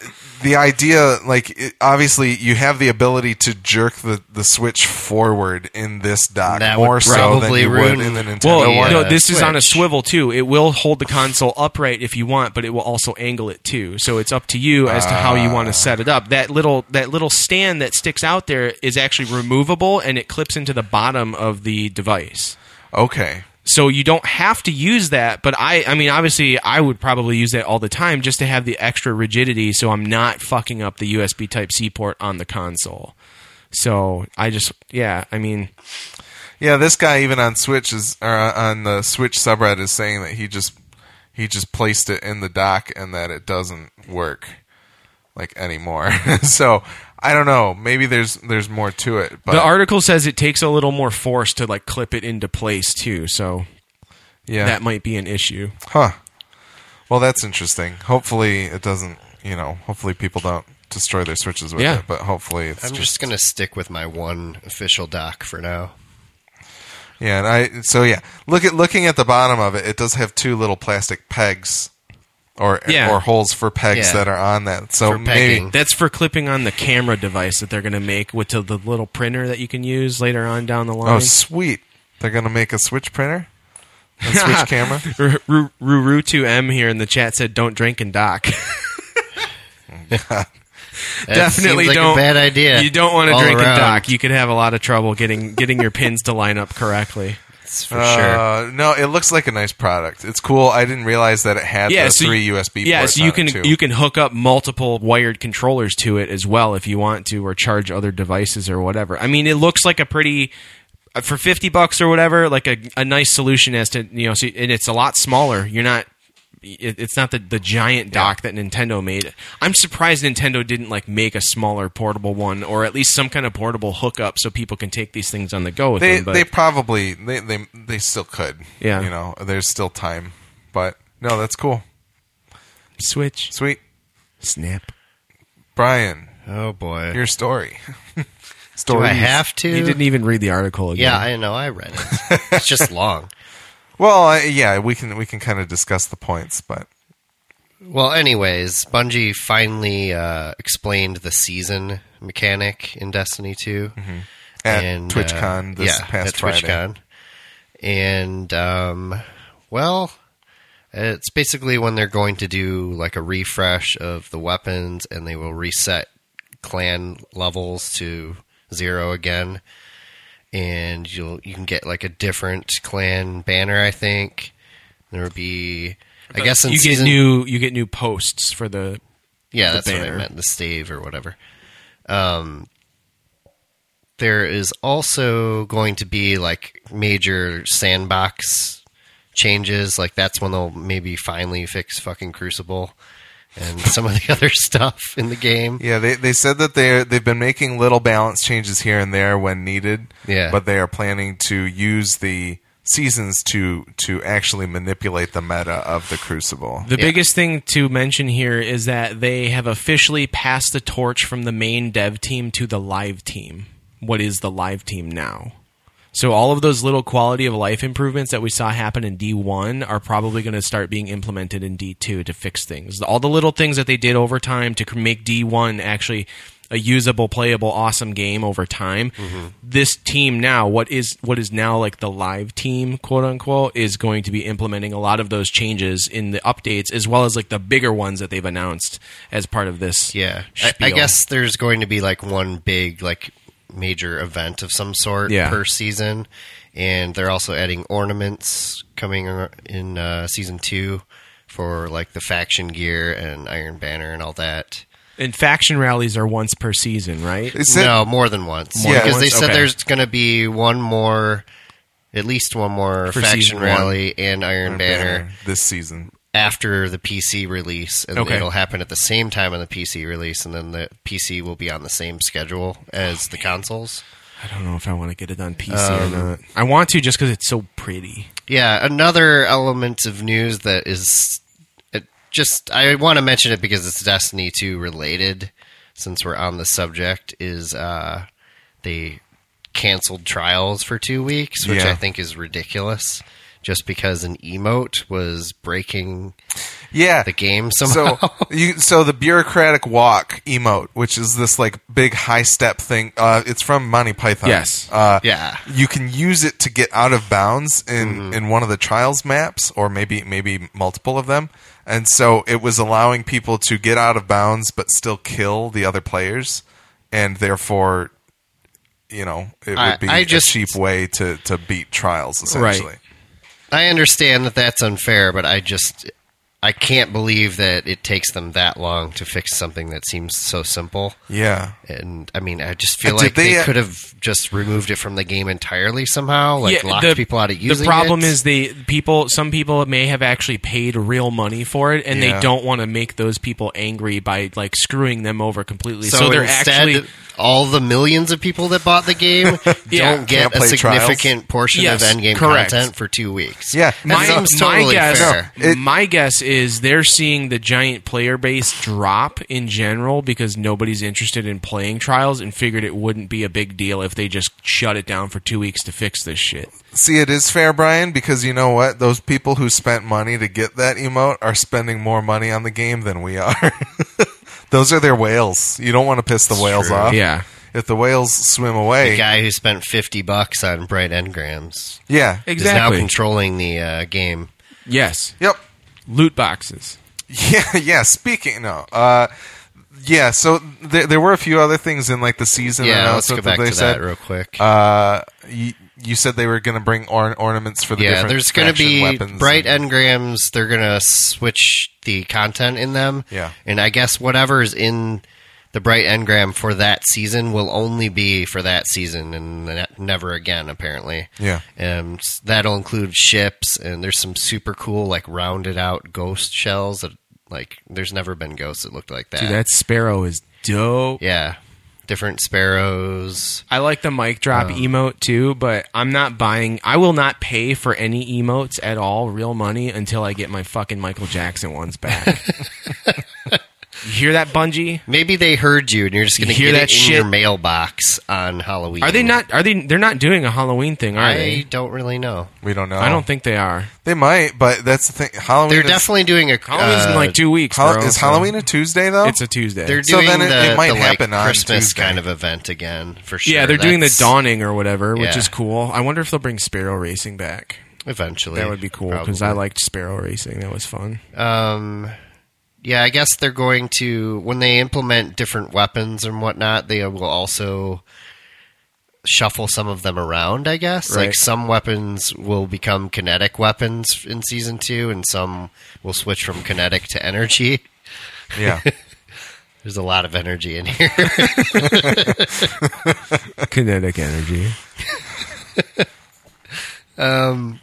the idea, like, it, obviously, you have the ability to jerk the, the Switch forward in this dock That more so than probably you would ruin- in the Nintendo Well, Yeah, one. no, this is on a Switch. swivel too. It will hold the console upright if you want, but it will also angle it too. So it's up to you as to how you want to set it up. That little that little stand that sticks out there is actually removable and it clips into the bottom of the device. Okay. So you don't have to use that, but I I mean obviously I would probably use that all the time just to have the extra rigidity so I'm not fucking up the USB type C port on the console. So I just yeah, I mean Yeah, this guy even on Switch is or on the Switch subreddit is saying that he just he just placed it in the dock and that it doesn't work like anymore. so I don't know. Maybe there's there's more to it. But the article says it takes a little more force to like clip it into place too, so yeah, that might be an issue. huh. Well, that's interesting. Hopefully, it doesn't. You know, hopefully people don't destroy their switches with Yeah. it. But hopefully, it's I'm just, just gonna stick with my one official dock for now. yeah. And I so yeah. Look at looking at the bottom of it. It does have two little plastic pegs. Or, Yeah. or holes for pegs Yeah. that are on that. So For maybe. That's for clipping on the camera device that they're going to make with the, the little printer that you can use later on down the oh, line. Oh, sweet! They're gonna make a switch printer, a switch camera. Ruru2M here in the chat said, "Don't drink and dock." That Definitely seems like don't. A bad idea. You don't want to all drink and dock. You could have a lot of trouble getting getting your pins to line up correctly. That's for sure. Uh, no, it looks like a nice product. It's cool. I didn't realize that it had Yeah, the so three you- USB. Yeah, so you can you can hook up multiple wired controllers to it as well if you want to, or charge other devices or whatever. I mean, it looks like a pretty uh, for fifty bucks or whatever, like a, a nice solution as to you know, so, and it's a lot smaller. You're not. It, it's not the, the giant dock that Nintendo made. I'm surprised Nintendo didn't like make a smaller portable one, or at least some kind of portable hookup, so people can take these things on the go with They them. But they probably they, they they still could. Yeah. you know, there's still time. But no, that's cool. Switch, Sweet, snap. Brian, oh boy. your story. Do Stories. I have to? You didn't even read the article again. Yeah, I know. I read it. it's just long. Well, yeah, we can we can kind of discuss the points, but Well, anyways, Bungie finally uh, explained the season mechanic in Destiny 2. at and, TwitchCon uh, this yeah, past Friday. TwitchCon. And, um, well, it's basically when they're going to do like a refresh of the weapons and they will reset clan levels to zero again. And you'll you can get like a different clan banner, I think. There will be I guess you season, get new you get new posts for the yeah, the that's what I meant. The stave or whatever. Um, there is also going to be like major sandbox changes. Like that's when they'll maybe finally fix fucking Crucible and some of the other stuff in the game. Yeah, they they said that they they've been making little balance changes here and there when needed. Yeah. but they are planning to use the seasons to to actually manipulate the meta of the Crucible. The Yeah. biggest thing to mention here is that they have officially passed the torch from the main dev team to the live team. What is the live team now? So all of those little quality of life improvements that we saw happen in D1 are probably going to start being implemented in D2 to fix things. All the little things that they did over time to make D1 actually a usable, playable, awesome game over time. Mm-hmm. This team now, what is what is now like the live team, quote unquote, is going to be implementing a lot of those changes in the updates, as well as like the bigger ones that they've announced as part of this. Yeah, I, I guess there's going to be like one big like major event of some sort Yeah. per season, and they're also adding ornaments coming in uh, season two for like the faction gear and Iron Banner and all that. And faction rallies are once per season, right? They said- no, more than once. More than because they said Okay. there's going to be one more at least one more For faction season one. rally and Iron Banner this season. After the PC release, and Okay. it'll happen at the same time on the PC release, and then the PC will be on the same schedule as the consoles. I don't know if I want to get it on PC Um, or not. I want to just because it's so pretty. Yeah, another element of news that is it just I want to mention it because it's Destiny 2 related since we're on the subject is uh they canceled trials for 2 weeks, which Yeah. I think is ridiculous just because an emote was breaking Yeah. the game somehow. So you so the bureaucratic walk emote, which is this like big high step thing. Uh, it's from Monty Python. Yes. Uh, Yeah. You can use it to get out of bounds in Mm-hmm. in one of the trials maps, or maybe maybe multiple of them. And so it was allowing people to get out of bounds but still kill the other players, and therefore, you know, it would be I just- a cheap way to to beat trials essentially. I understand that that's unfair, but I just I can't believe that it takes them that long to fix something that seems so simple. Yeah. And I mean, I just feel Uh, like they, they, uh, could have just removed it from the game entirely somehow, like locked the, people out of using it. The problem it. is they people. Some people may have actually paid real money for it, and Yeah. they don't want to make those people angry by like screwing them over completely. So, so, they're instead, actually all the millions of people that bought the game Yeah. don't get Can't a play trials. significant portion Yes, of endgame correct. content for two weeks. Yeah. that my, seems my totally guess, fair. No, it- my guess is they're seeing the giant player base drop in general because nobody's interested in playing trials and figured it wouldn't be a big deal if they just shut it down for two weeks to fix this shit. See, it is fair, Brian, because you know what? Those people who spent money to get that emote are spending more money on the game than we are. Those are their whales. You don't want to piss the whales true. off. Yeah. If the whales swim away, The guy who spent fifty bucks on bright engrams yeah. Exactly, is now controlling the uh, game. Yes. Yep. Loot boxes. Yeah, yeah. Speaking, no. Uh, yeah. So there, there were a few other things in like the season Yeah, let's announcement go back they to said. that real quick. Uh, you, you said they were going to bring or- ornaments for the different yeah, different there's going to be bright and- engrams. They're going to switch the content in them. Yeah. and I guess whatever is in the bright engram for that season will only be for that season and never again. Apparently, Yeah. Um, and that'll include ships and there's some super cool like rounded out ghost shells that like there's never been ghosts that looked like that. Dude, that sparrow is dope. yeah, different sparrows. I like the mic drop oh. emote too, but I'm not buying. I will not pay for any emotes at all, real money, until I get my fucking Michael Jackson ones back. you hear that, Bungie? Maybe they heard you and you're just going to hear get that it in shit? your mailbox on Halloween. Are they not? Are they? They're not doing a Halloween thing, are I they? don't really know. We don't know. I don't think they are. they might, but that's the thing. Halloween. They're is, definitely doing a. Halloween's in uh, like two weeks. Hall- bro, is so- Halloween a Tuesday though? It's a Tuesday. They're So doing then it- the, it might the, like, happen on Christmas Tuesday. kind of event again for sure. yeah, they're doing the dawning or whatever, which Yeah. is cool. I wonder if they'll bring Sparrow Racing back. Eventually, That would be cool because I liked Sparrow Racing. That was fun. Um, yeah, I guess they're going to when they implement different weapons and whatnot. They will also shuffle some of them around. I guess Right. like some weapons will become kinetic weapons in season two, and some will switch from kinetic to energy. yeah. There's a lot of energy in here. Kinetic energy. um,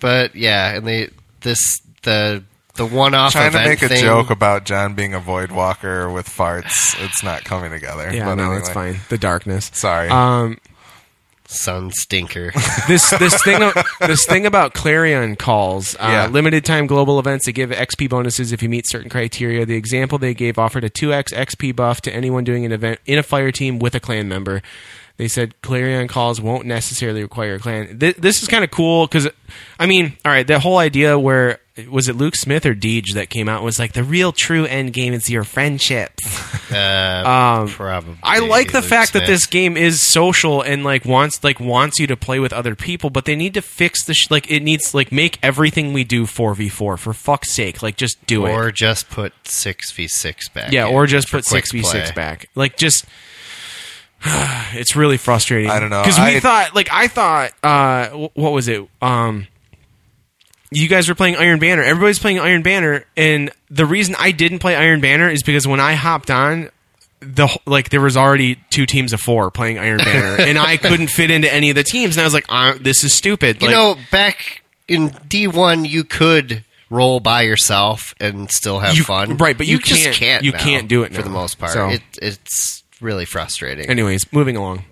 but yeah, and they this the the one off Trying to make a thing, joke about John being a void walker with farts. It's not coming together. Yeah, but no, anyway. it's fine. The darkness. Sorry. Um, sun stinker. this this thing this thing about Clarion calls uh, Yeah. limited time global events that give XP bonuses if you meet certain criteria. The example they gave offered a 2x XP buff to anyone doing an event in a fire team with a clan member. They said Clarion calls won't necessarily require a clan. Th- this is kind of cool because, I mean, all right, the whole idea where was it Luke Smith or Deej that came out and was like the real true end game is your friendships. Uh, probably. Um, I like the Luke fact that this game is social and like wants like wants you to play with other people, but they need to fix the sh- like it needs like make everything we do four v four for fuck's sake. Like just do or it. Or just put six v six back. Yeah, or just put six v six back. Like just. it's really frustrating. I don't know. because we I- thought like I thought uh wh- what was it um. You guys were playing Iron Banner. Everybody's playing Iron Banner, and the reason I didn't play Iron Banner is because when I hopped on, the like there was already two teams of four playing Iron Banner, and I couldn't fit into any of the teams, and I was like, uh, "This is stupid." You Like, know, back in D one, you could roll by yourself and still have You- fun. right, but you just can't- can't. you now, can't do it for the most part. So- It, it's really frustrating. anyways, moving along.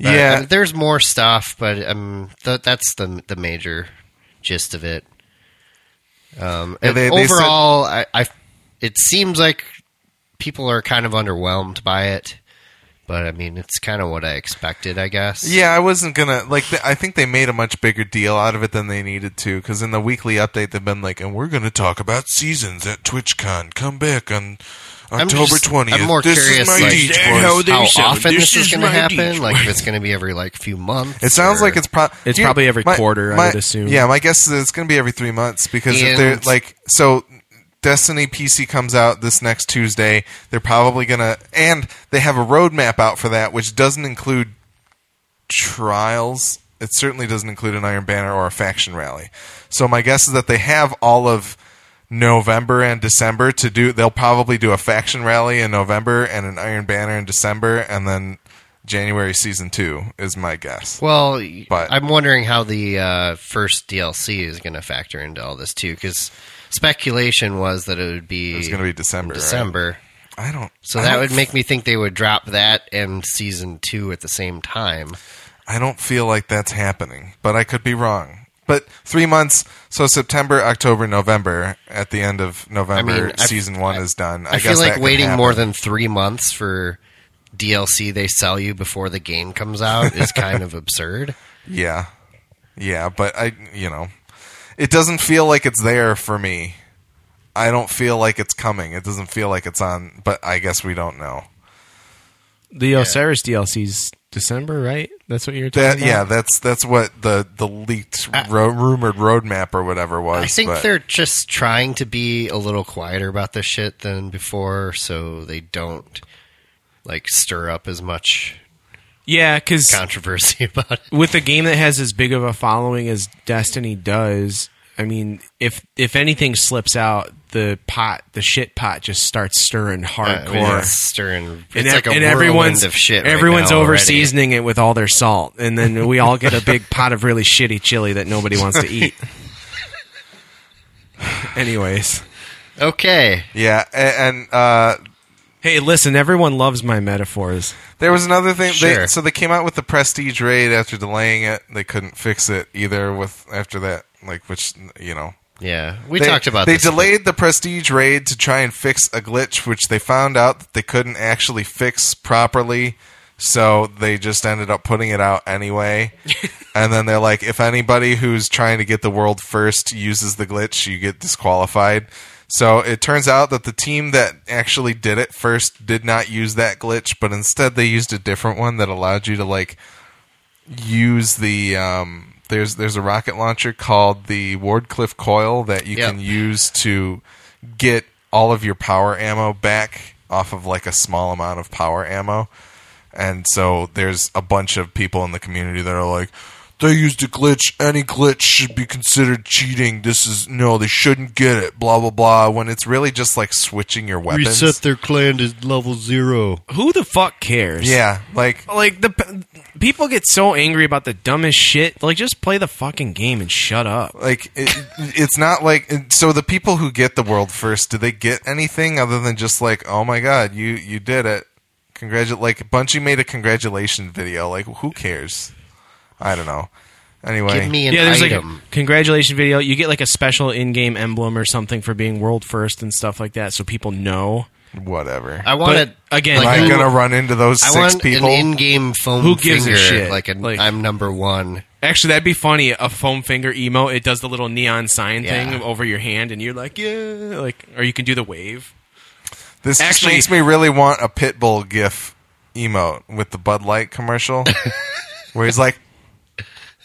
But, Yeah. I mean, there's more stuff, but um, th- that's the the major gist of it. Um, and they- they said- overall, I, I it seems like people are kind of underwhelmed by it, but I mean, it's kind of what I expected, I guess. Yeah, I wasn't gonna like. th- I think they made a much bigger deal out of it than they needed to. Because in the weekly update, they've been like, "And we're gonna talk about seasons at TwitchCon. Come back on October twentieth. I'm more this curious, is my like, Deej how how sound. often This this is is going to happen? Deej Like, if it's going to be every like few months. It sounds or- like it's pro- It's Here- probably every quarter, I would assume. Yeah, my guess is it's going to be every three months because if they're like so. Destiny PC comes out this next Tuesday. They're probably gonna, and they have a roadmap out for that, which doesn't include trials. It certainly doesn't include an Iron Banner or a faction rally. So my guess is that they have all of November and December to do. They'll probably do a faction rally in November and an Iron Banner in December, and then January season two is my guess. Well, But- I'm wondering how the uh, first DLC is going to factor into all this too, because speculation was that it would be It's going to be December. right? December. I don't. So I that don't would make me think they would drop that and season two at the same time. I don't feel like that's happening, but I could be wrong. But three months, so September, October, November. At the end of November, I mean, I- season one is done. I, I, guess feel like waiting more than three months for DLC they sell you before the game comes out is kind of absurd. yeah, yeah. But I, you know, it doesn't feel like it's there for me. I don't feel like it's coming. It doesn't feel like it's on. But I guess we don't know. The Osiris DLC's December, right? That's what you're talking That about. yeah, that's that's what the the leaked ro- rumored roadmap or whatever was. I think but- they're just trying to be a little quieter about this shit than before, so they don't like stir up as much yeah, because controversy about it. with a game that has as big of a following as Destiny does, I mean, if if anything slips out, the pot, the shit pot, just starts stirring I hardcore. mean, it's stirring. It's and, like a and everyone's of shit. everyone's now over seasoning it with all their salt, and then we all get a big pot of really shitty chili that nobody wants to eat. Anyways, Okay, yeah, a- and uh, hey, listen, everyone loves my metaphors. There was another thing. They, Sure. so they came out with the Prestige raid after delaying it. They couldn't fix it either. With after that, like which you know, yeah, we they, talked about. They delayed the Prestige raid to try and fix a glitch, which they found out that they couldn't actually fix properly. So they just ended up putting it out anyway. and then they're like, if anybody who's trying to get the world first uses the glitch, you get disqualified. So it turns out that the team that actually did it first did not use that glitch, but instead they used a different one that allowed you to like use the um, there's there's a rocket launcher called the Wardcliff coil that you Yep. can use to get all of your power ammo back off of like a small amount of power ammo. And so there's a bunch of people in the community that are like, they used a glitch. Any glitch should be considered cheating. This is no, they shouldn't get it. Blah blah blah. When it's really just like switching your weapons. Reset their clan to level zero. Who the fuck cares? yeah, like like the p- people get so angry about the dumbest shit. Like, just play the fucking game and shut up. like it, it's not like so the people who get the world first do they get anything other than just like oh my god you you did it congratulate like Bungie made a congratulation video like who cares I don't know anyway Give me an yeah, there's like a congratulation video. You get like a special in-game emblem or something for being world first and stuff like that, so people know. whatever I want it again, am like I who- gonna run into those I six want people an in-game foam Who gives a finger, shit? Like, a, Like- I'm number one. Actually, that'd be funny. A foam finger emote. It does the little neon sign Yeah. thing over your hand, and you're like, yeah, like, or you can do the wave. this just Actually- makes me really want a Pitbull gif emote with the Bud Light commercial where he's like where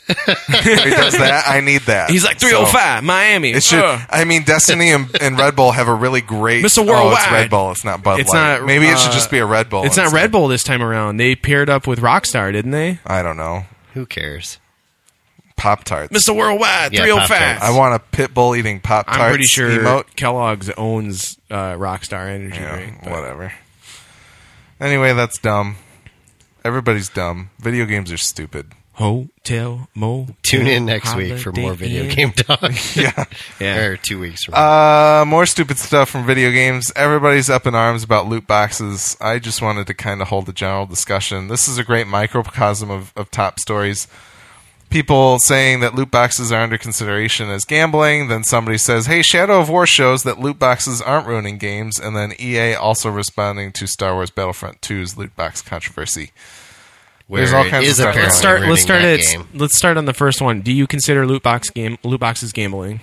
he does that I need that He's like So- 305 Miami. It should. Ugh. I mean, Destiny and, and Red Bull have a really great. Mr. Oh, it's Worldwide. Red Bull. It's not Bud It's Light. not, Maybe it should uh, just be a Red Bull. It's not. Red Bull this time around. They paired up with Rockstar, didn't they? I don't know. Who cares? Pop tarts. Mr. Worldwide, Yeah, 305. I want a pit bull eating pop tarts. I'm pretty sure emote. Kellogg's owns uh, Rockstar Energy Yeah, Drink. but- whatever. Anyway, that's dumb. Everybody's dumb. Video games are stupid. Hotel Mo. Tune in next week for more video game talk. Yeah. Yeah. or two weeks from now. Uh, more stupid stuff from video games. Everybody's up in arms about loot boxes. I just wanted to kind of hold a general discussion. This is a great microcosm of, of top stories. People saying that loot boxes are under consideration as gambling. Then somebody says, "Hey, Shadow of War shows that loot boxes aren't ruining games." And then EA also responding to Star Wars Battlefront 2's loot box controversy. Where there's all it kinds of stuff Let's start. Let's start at. game. Let's start on the first one. Do you consider loot box game loot boxes gambling?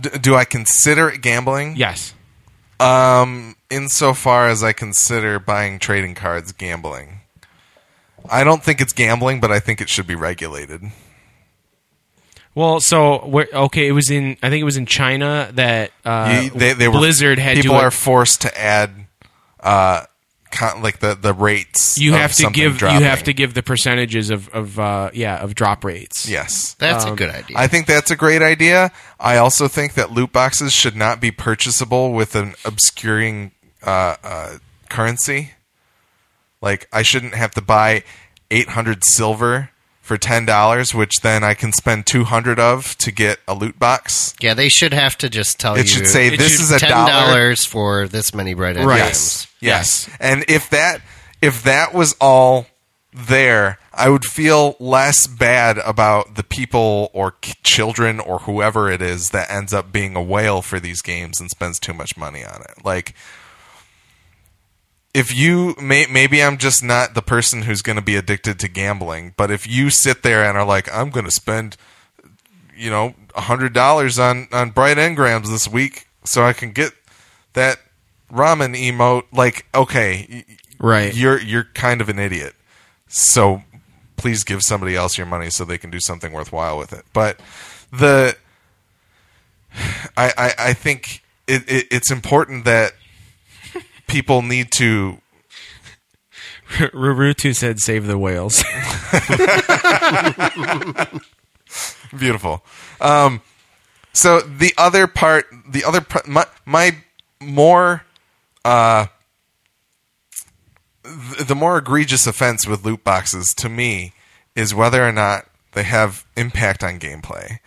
D- do I consider it gambling? Yes. Um, insofar as I consider buying trading cards gambling, I don't think it's gambling, but I think it should be regulated. Well, so okay, it was in. I think it was in China that uh, You- they, they were, Blizzard had people are forced to add, uh, con, like the the rates. you of have to give. dropping. You have to give the percentages of of uh, yeah of drop rates. Yes. That's um, a good idea. I think that's a great idea. I also think that loot boxes should not be purchasable with an obscuring uh, uh, currency. Like I shouldn't have to buy 800 silver for ten dollars, which then I can spend 200 of to get a loot box. yeah, they should have to just tell It you. It should say it this should- is a ten dollar. for this many bright items. Right. Yes. Yes. And if that if that was all there, I would feel less bad about the people or k- children or whoever it is that ends up being a whale for these games and spends too much money on it. Like if you may, maybe I'm just not the person who's going to be addicted to gambling, but if you sit there and are like I'm going to spend you know hundred dollars on on bright engrams this week so I can get that ramen emote like okay Right. you're you're kind of an idiot so please give somebody else your money so they can do something worthwhile with it but the i i, I think it, it, it's important that people need to Rurutu said, "Save the whales." Beautiful. Um, so the other part, the other my, my more, uh, the more egregious offense with loot boxes to me is whether or not they have impact on gameplay.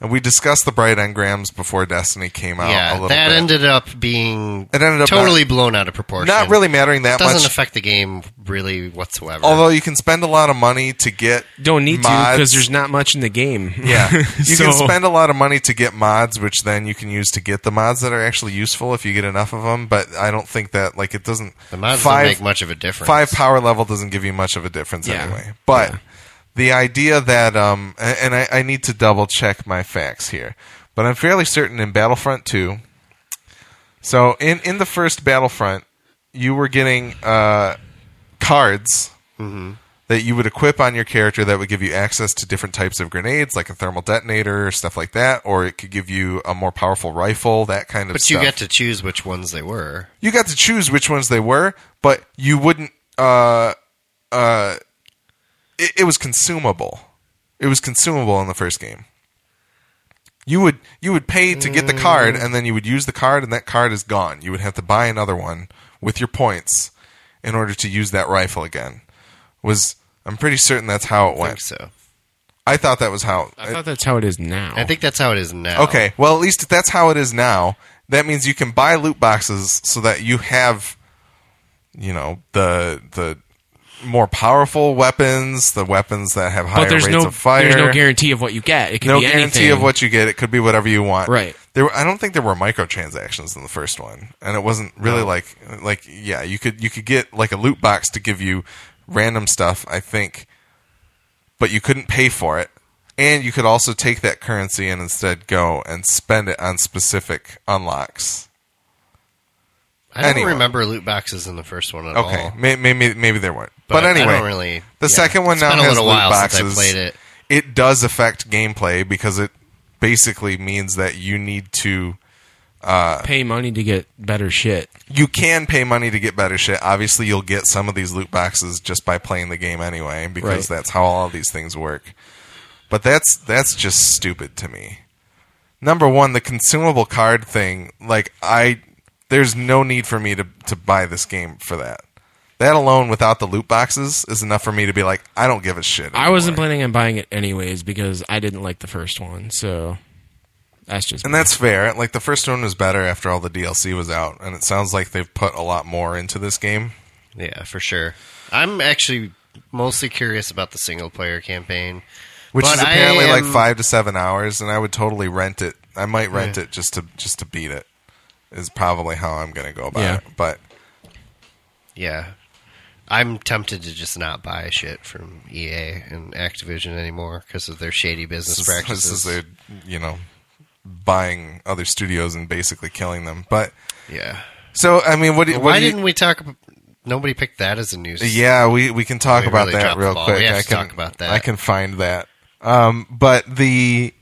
And we discussed the bright engrams before Destiny came out. a Yeah, little that bit. ended up being It ended up totally blown out of proportion. not really mattering that much. doesn't much. affect the game really whatsoever. although you can spend a lot of money to get Don't need to mods. because there's not much in the game. Yeah, you So- can spend a lot of money to get mods, which then you can use to get the mods that are actually useful if you get enough of them. But I don't think that like it doesn't. the mods five, don't make much of a difference. Five power level doesn't give you much of a difference Yeah. anyway. But Yeah. The idea that um, and I, I need to double check my facts here, but I'm fairly certain in Battlefront 2. So in in the first Battlefront, you were getting uh, cards that you would equip on your character that would give you access to different types of grenades, like a thermal detonator or stuff like that, or it could give you a more powerful rifle, that kind of but stuff. But you get to choose which ones they were. you got to choose which ones they were, but you wouldn't. Uh, uh, it, it was consumable. It was consumable in the first game. You would you would pay to get the card, and then you would use the card, and that card is gone. You would have to buy another one with your points in order to use that rifle again. Was I'm pretty certain that's how it I think went. so. I thought that was how. I thought that's how it is now. I think that's how it is now. Okay, well, at least if that's how it is now, that means you can buy loot boxes so that you have, you know, the the more powerful weapons, the weapons that have higher but there's rates no of fire. there's no guarantee of what you get. It could No be guarantee anything. of what you get. It could be whatever you want. Right. There, were- I don't think there were microtransactions in the first one, and it wasn't really like like yeah, you could you could get like a loot box to give you random stuff. I think, but you couldn't pay for it, and you could also take that currency and instead go and spend it on specific unlocks. I don't Anyway. remember loot boxes in the first one at Okay, all. may- maybe maybe there weren't, but, But I anyway, don't really- the yeah. second one now been a has loot while boxes. played it. It does affect gameplay because it basically means that you need to uh, Pay money to get better shit. you can pay money to get better shit. Obviously, you'll get some of these loot boxes just by playing the game anyway, because Right. that's how all of these things work. But that's that's just stupid to me. Number one, the consumable card thing. Like I, there's no need for me to to buy this game for that. That alone without the loot boxes is enough for me to be like, I don't give a shit. I wasn't planning on buying it anyways because I didn't like the first one. So that's just And that's fair. Like the first one was better after all the DLC was out, and it sounds like they've put a lot more into this game. Yeah, for sure. I'm actually mostly curious about the single player campaign. Which But is I apparently like five to seven hours, and I would totally rent it. I might rent it just to just to beat it. Is probably how I'm going to go about Yeah. it. But Yeah. I'm tempted to just not buy shit from EA and Activision anymore because of their shady business is, this practices. is a you know buying other studios and basically killing them. But yeah. so I mean, what? do what Why do you- didn't we talk about Nobody picked that as a news. Yeah, we we can talk We about really that real quick. I can talk about that. I can find that. Um, but the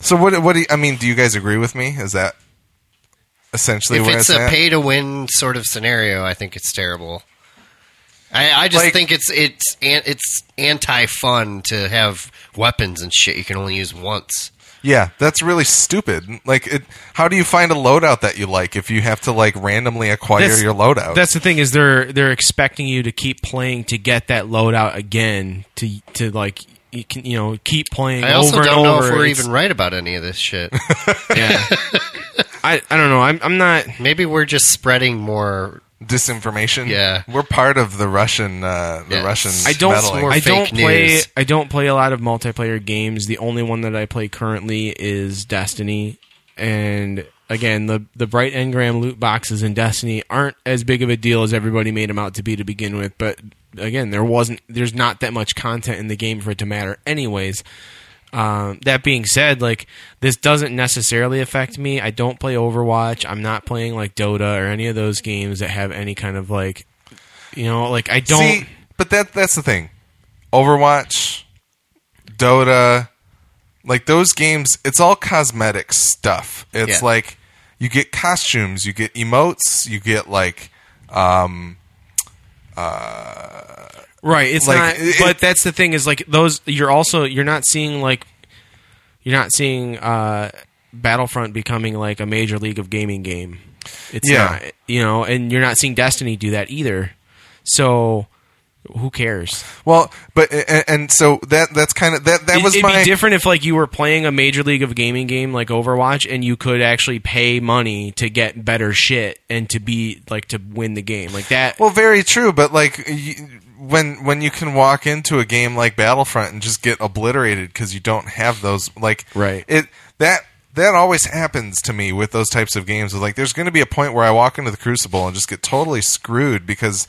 so what? What do you, I mean? Do you guys agree with me? Is that essentially If where it's it's a at? pay to win sort of scenario, I think it's terrible. I, I just Like- think it's it's it's anti fun to have weapons and shit you can only use once. Yeah, that's really stupid. Like, it, how do you find a loadout that you like if you have to like randomly acquire That's- your loadout? That's the thing is they're they're expecting you to keep playing to get that loadout again to to like you can you know keep playing I also over don't and know if we're It's- even right about any of this shit. yeah. I I don't know. I'm I'm not. Maybe we're just spreading more. Disinformation. Yeah. we're part of the Russian, uh, the Yes. Russian. I don't. meddling. I don't play. news. I don't play a lot of multiplayer games. The only one that I play currently is Destiny, and again, the the bright engram loot boxes in Destiny aren't as big of a deal as everybody made them out to be to begin with. But again, there wasn't. There's not that much content in the game for it to matter, anyways. Um, that being said, like this doesn't necessarily affect me. I don't play Overwatch. I'm not playing like Dota or any of those games that have any kind of like, you know, like I don't. See, but that that's the thing. Overwatch, Dota, like those games, it's all cosmetic stuff. It's Yeah. like you get costumes, you get emotes, you get like um Right, it's Like, not. it- but that's the thing is like those. You're also you're not seeing like you're not seeing uh, Battlefront becoming like a major league of gaming game. It's Yeah. not, you know, and you're not seeing Destiny do that either. So who cares? well, but and, and so that that's kind of that that It- was It'd my be different if like you were playing a major league of gaming game like Overwatch and you could actually pay money to get better shit and to be like to win the game like that. Well, very true, but like y when when you can walk into a game like Battlefront and just get obliterated because you don't have those like Right. it that that always happens to me with those types of games. Like, there's going to be a point where I walk into the Crucible and just get totally screwed because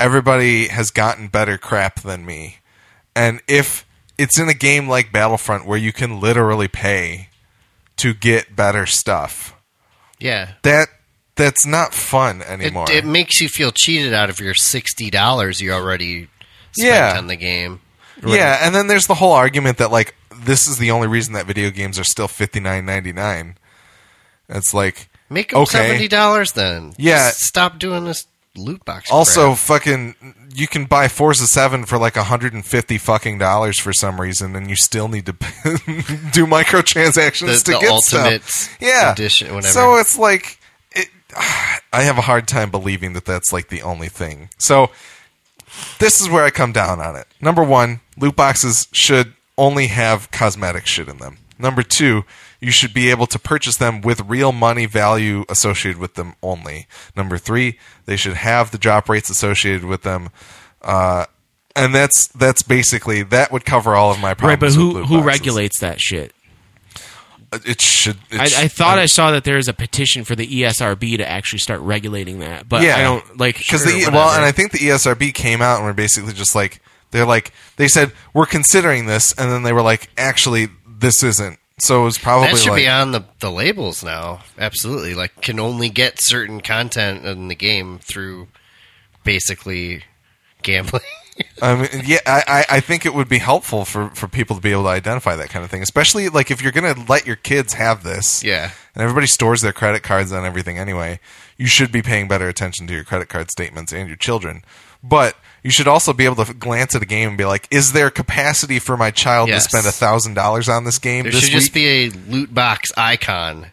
everybody has gotten better crap than me, and if it's in a game like Battlefront where you can literally pay to get better stuff, Yeah. that that's not fun anymore. it makes you feel cheated out of your sixty dollars you already spent Yeah. on the game. Yeah, and then there's the whole argument that like this is the only reason that video games are still fifty nine ninety nine. It's like Make them Okay. seventy dollars then. Yeah. Just stop doing this loot box. also crap. fucking you can buy Forza Seven for like hundred and fifty fucking dollars for some reason, and you still need to do microtransactions The- to the get stuff. Yeah, edition, whatever. So it's like it, I have a hard time believing that that's like the only thing. So this is where I come down on it. Number one, loot boxes should only have cosmetic shit in them. Number two, you should be able to purchase them with real money value associated with them only. Number three, they should have the drop rates associated with them. Uh, and that's that's basically that would cover all of my problems. Right, but with who who boxes. regulates that shit? It should. It I, I thought I saw that there's a petition for the ESRB to actually start regulating that, but Yeah. I don't like because sure, the whatever. well, and I think the ESRB came out and were basically just like they're like they said we're considering this, and then they were like actually this isn't. So it was probably that should like, be on the the labels now. Absolutely, like can only get certain content in the game through basically gambling. I mean, yeah, I, I think it would be helpful for, for people to be able to identify that kind of thing, especially like if you're going to let your kids have this. yeah, And everybody stores their credit cards on everything anyway. You should be paying better attention to your credit card statements and your children. But you should also be able to glance at a game and be like, is there capacity for my child Yes. to spend a thousand dollars on this game there this should week? just be a loot box icon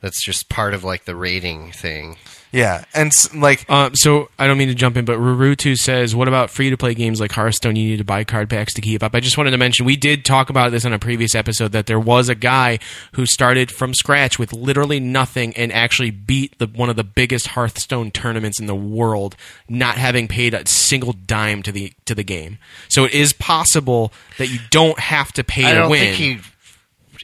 That's just part of like the rating thing. Yeah, and like Uh, so I don't mean to jump in, but Rurutu says, "What about free to play games like Hearthstone? You need to buy card packs to keep up." I just wanted to mention we did talk about this on a previous episode that there was a guy who started from scratch with literally nothing and actually beat the one of the biggest Hearthstone tournaments in the world, not having paid a single dime to the to the game. So it is possible that you don't have to pay I to don't win.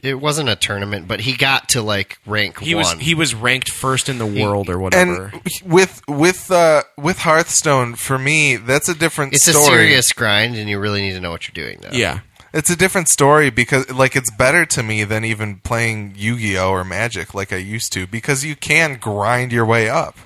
Think he. It wasn't a tournament, but he got to like rank he one. was he was ranked first in the world or whatever. and with with uh with Hearthstone for me that's a different it's a serious grind, and you really need to know what you're doing. Though. yeah. It's a different story because like it's better to me than even playing Yu-Gi-Oh or Magic like I used to because you can grind your way up.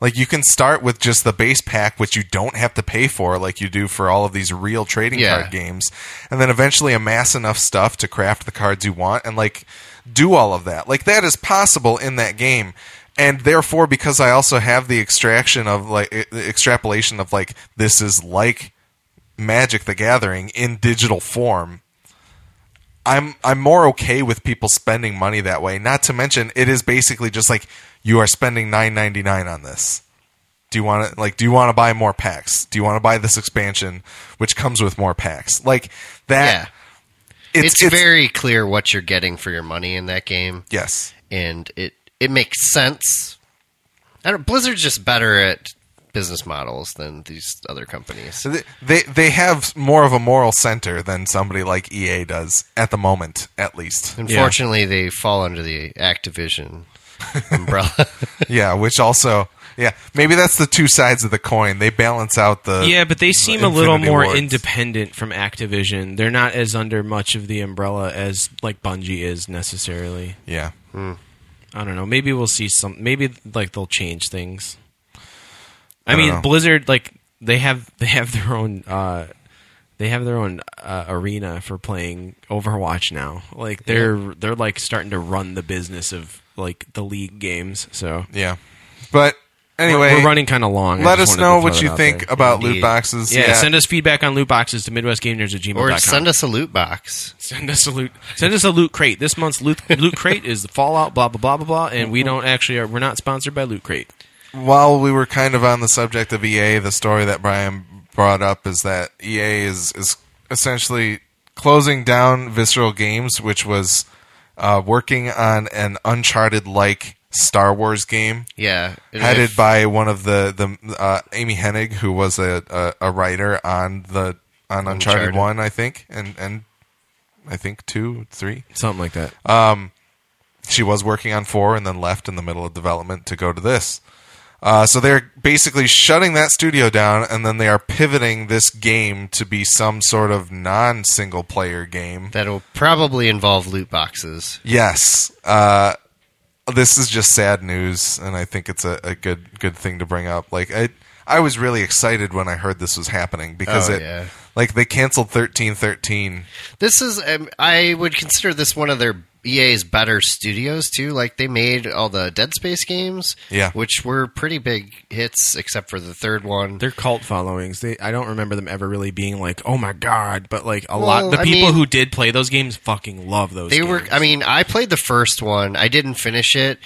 Like you can start with just the base pack which you don't have to pay for like you do for all of these real trading Yeah. card games and then eventually amass enough stuff to craft the cards you want and like do all of that. Like that is possible in that game. And therefore because I also have the extraction of like e- the extrapolation of like this is like Magic the Gathering in digital form. I'm I'm more okay with people spending money that way. Not to mention it is basically just like you are spending nine ninety nine on this. Do you want to like do you want to buy more packs? Do you want to buy this expansion which comes with more packs? Like that Yeah. it's, It's, very clear what you're getting for your money in that game, yes. and it it makes sense. I don't, Blizzard's just better at business models than these other companies. So they, they they have more of a moral center than somebody like EA does at the moment, at least. Unfortunately, they fall under the Activision umbrella. Yeah, which also yeah, maybe that's the two sides of the coin. They balance out the Yeah, but they seem a little more Wards. independent from Activision. They're not as under much of the umbrella as like Bungie is necessarily. Yeah. I don't know. Maybe we'll see some. Maybe like they'll change things. I, I mean, know. Blizzard like they have they have their own uh, they have their own uh, arena for playing Overwatch now. Like they're they're like starting to run the business of like the league games. So Yeah. But anyway, we're, we're running kind of long. I let just us wanted to know throw what that you out think there. about loot Indeed. boxes. Yeah, send us feedback on loot boxes to midwestgamers at gmail.com. or send us a loot box. Send us a loot. Send us a loot crate. This month's loot loot crate is the Fallout. Blah blah blah blah blah. And we don't actually are. We're not sponsored by Loot Crate. While we were kind of on the subject of EA, the story that Brian brought up is that EA is is essentially closing down Visceral Games, which was uh, working on an Uncharted like Star Wars game. Yeah, headed if- by one of the the uh, Amy Hennig, who was a, a a writer on the on Uncharted, Uncharted. one, I think, and and I think two, three. Something like that. Um, She was working on four, and then left in the middle of development to go to this. Uh, so they're basically shutting that studio down, and then they are pivoting this game to be some sort of non-single player game. that'll probably involve loot boxes. Yes. Uh, this is just sad news, and I think it's a, a good good thing to bring up. Like I, I was really excited when I heard this was happening because Oh, it, yeah. like they canceled thirteen thirteen. This is, um, I would consider this one of their EA's better studios too. Like they made all the Dead Space games, Yeah. which were pretty big hits, except for the third one. They're cult followings. They I don't remember them ever really being like, oh my god. But like a Well, lot, the I people mean- who did play those games fucking love those. They games. were. I mean, I played the first one. I didn't finish it.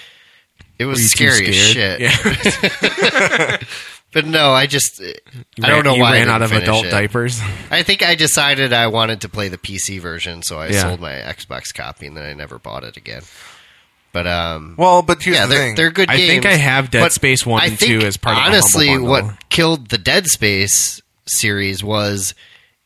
It was Were you too scary as shit. Yeah. But no, I just You I don't know you why I ran didn't out of adult it. diapers. I think I decided I wanted to play the PC version, so I Yeah. sold my Xbox copy and then I never bought it again. But um, Well, but here's yeah, the they're, thing. they're good I think I have Dead Space 1 and think, 2 as part of honestly, what killed the Dead Space series was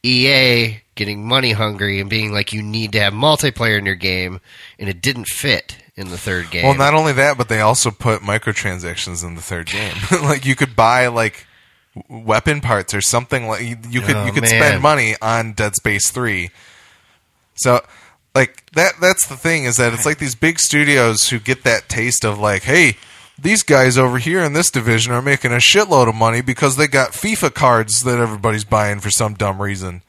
EA getting money hungry and being like, you need to have multiplayer in your game, and it didn't fit in the third game. well, not only that, but they also put microtransactions in the third game. like you could buy like weapon parts or something like you, could Oh, you could oh, man. spend money on Dead Space three. So like that that's the thing is that it's like these big studios who get that taste of like, hey, these guys over here in this division are making a shitload of money because they got FIFA cards that everybody's buying for some dumb reason.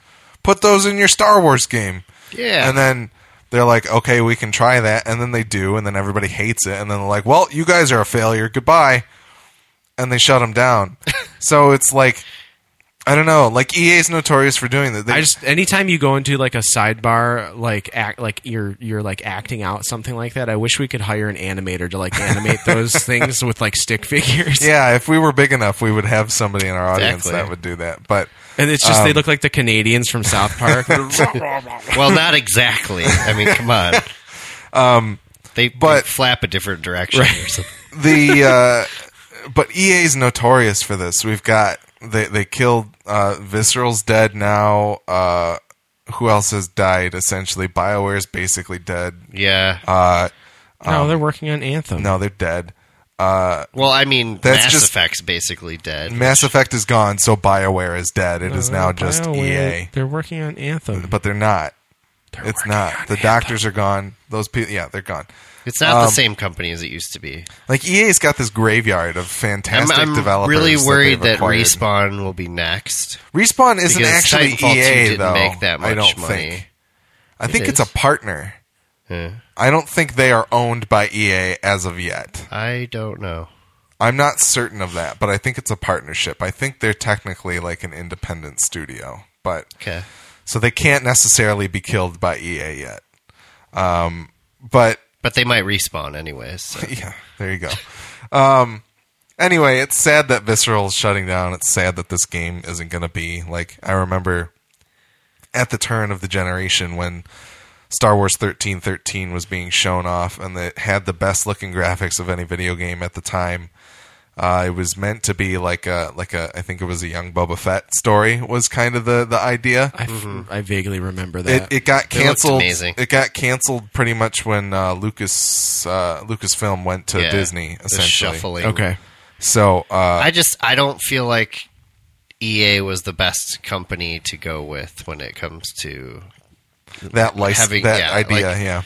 Put those in your Star Wars game. yeah, And then they're like, okay, we can try that. And then they do. And then everybody hates it. And then they're like, well, you guys are a failure. Goodbye. And they shut them down. so it's like, I don't know. Like EA is notorious for doing that. They, I just anytime you go into like a sidebar, like act like you're you're like acting out something like that. I wish we could hire an animator to like animate those things with like stick figures. yeah, if we were big enough, we would have somebody in our audience Exactly. that would do that. But and it's just they Um, look like the Canadians from South Park. Well, not exactly. I mean, come on. Um, they, but- but flap a different direction. Or something. the uh, but EA is notorious for this. We've got they they killed uh, Visceral's dead now. Uh, who else has died? Essentially, Bioware's basically dead. Yeah. Uh, no, they're working on Anthem. no, they're dead. Uh, well, I mean, that's Mass just- Effect's basically dead. Mass Effect is gone, so Bioware is dead. It is now just Uh, BioWare, EA, They're working on Anthem. but they're not. They're It's not. The Anthem. doctors are gone. Those people, yeah, they're gone. It's not Um, the same company as it used to be. Like EA's got this graveyard of I'm, fantastic I'm developers. really worried that, acquired. Respawn will be next. Respawn isn't Because actually Titanfall 2 EA didn't though. make that I much don't money. think. I think It it's a partner. Yeah. I don't think they are owned by EA as of yet. I don't know. I'm not certain of that, but I think it's a partnership. I think they're technically like an independent studio, but Okay. so they can't necessarily be killed by EA yet. Um, but But they might respawn anyways. so. yeah, there you go. Um, anyway, it's sad that Visceral is shutting down. It's sad that this game isn't going to be like I remember at the turn of the generation when Star Wars thirteen thirteen was being shown off, and it had the best looking graphics of any video game at the time. Uh, it was meant to be like a like a I think it was a young Boba Fett story was kind of the the idea. I vaguely remember that. it got It looked canceled. amazing. It got canceled pretty much when uh, Lucas uh, Lucasfilm went to Yeah, Disney. Essentially, shuffling. okay. So uh, I just I don't feel like EA was the best company to go with when it comes to that license, having- that yeah, idea, like, yeah,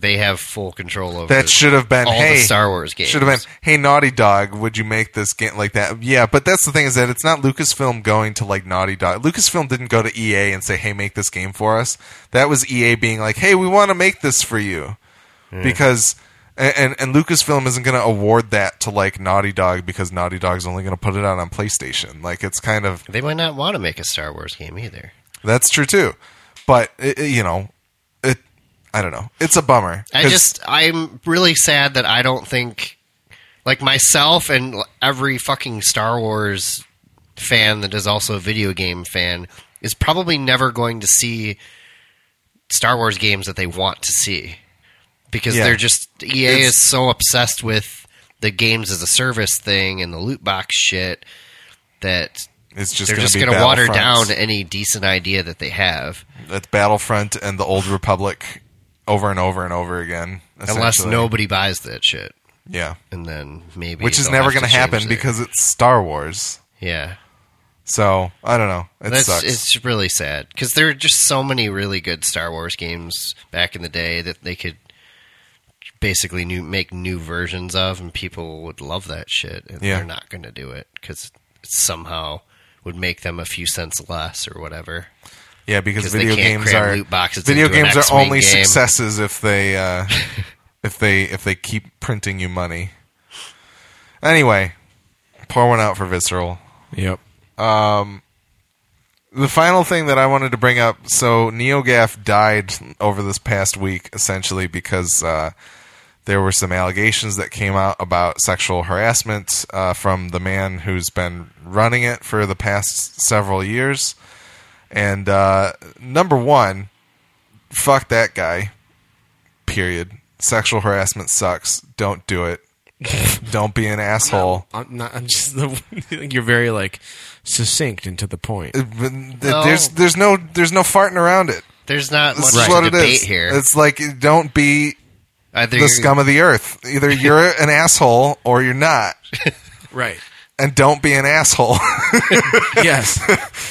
they have full control over that should have been all hey the Star Wars games. Should have been hey Naughty Dog, would you make this game like that? Yeah, but that's the thing is that it's not Lucasfilm going to like Naughty Dog. Lucasfilm didn't go to EA and say hey make this game for us. That was EA being like hey we want to make this for you because. And, and Lucasfilm isn't going to award that to like Naughty Dog because Naughty Dog's only going to put it out on PlayStation. Like it's kind of They might not want to make a Star Wars game either. That's true too, but it, you know. I don't know. It's a bummer. I just I'm really sad that I don't think like myself and every fucking Star Wars fan that is also a video game fan is probably never going to see Star Wars games that they want to see because Yeah. they're just EA It's- is so obsessed with the games as a service thing and the loot box shit that it's just they're gonna just going to water down any decent idea that they have It's Battlefront and the Old Republic over and over and over again. unless nobody buys that shit yeah, and then maybe which is never going to happen because it's Star Wars. yeah So I don't know. It That's sucks. it's really sad because there are just so many really good Star Wars games back in the day that they could basically new make new versions of, and people would love that shit. And Yeah. they're not going to do it because it somehow would make them a few cents less or whatever. Yeah, because 'cause they video can't games cram are loot boxes video into an games are only game. successes if they uh, if they if they keep printing you money. Anyway, pour one out for Visceral. Yep. the final thing that I wanted to bring up so NeoGaf died over this past week essentially because uh, there were some allegations that came out about sexual harassment uh, from the man who's been running it for the past several years. And uh, number one, fuck that guy. Period. Sexual harassment sucks. Don't do it. Don't be an asshole. I'm not. I'm just. The, you're very like succinct and to the point. But th- No. There's there's no there's no farting around it. There's not much is what it debate is. here. It's like don't be Either the scum of the earth. Either you're an asshole or you're not, Right. And don't be an asshole. Yes.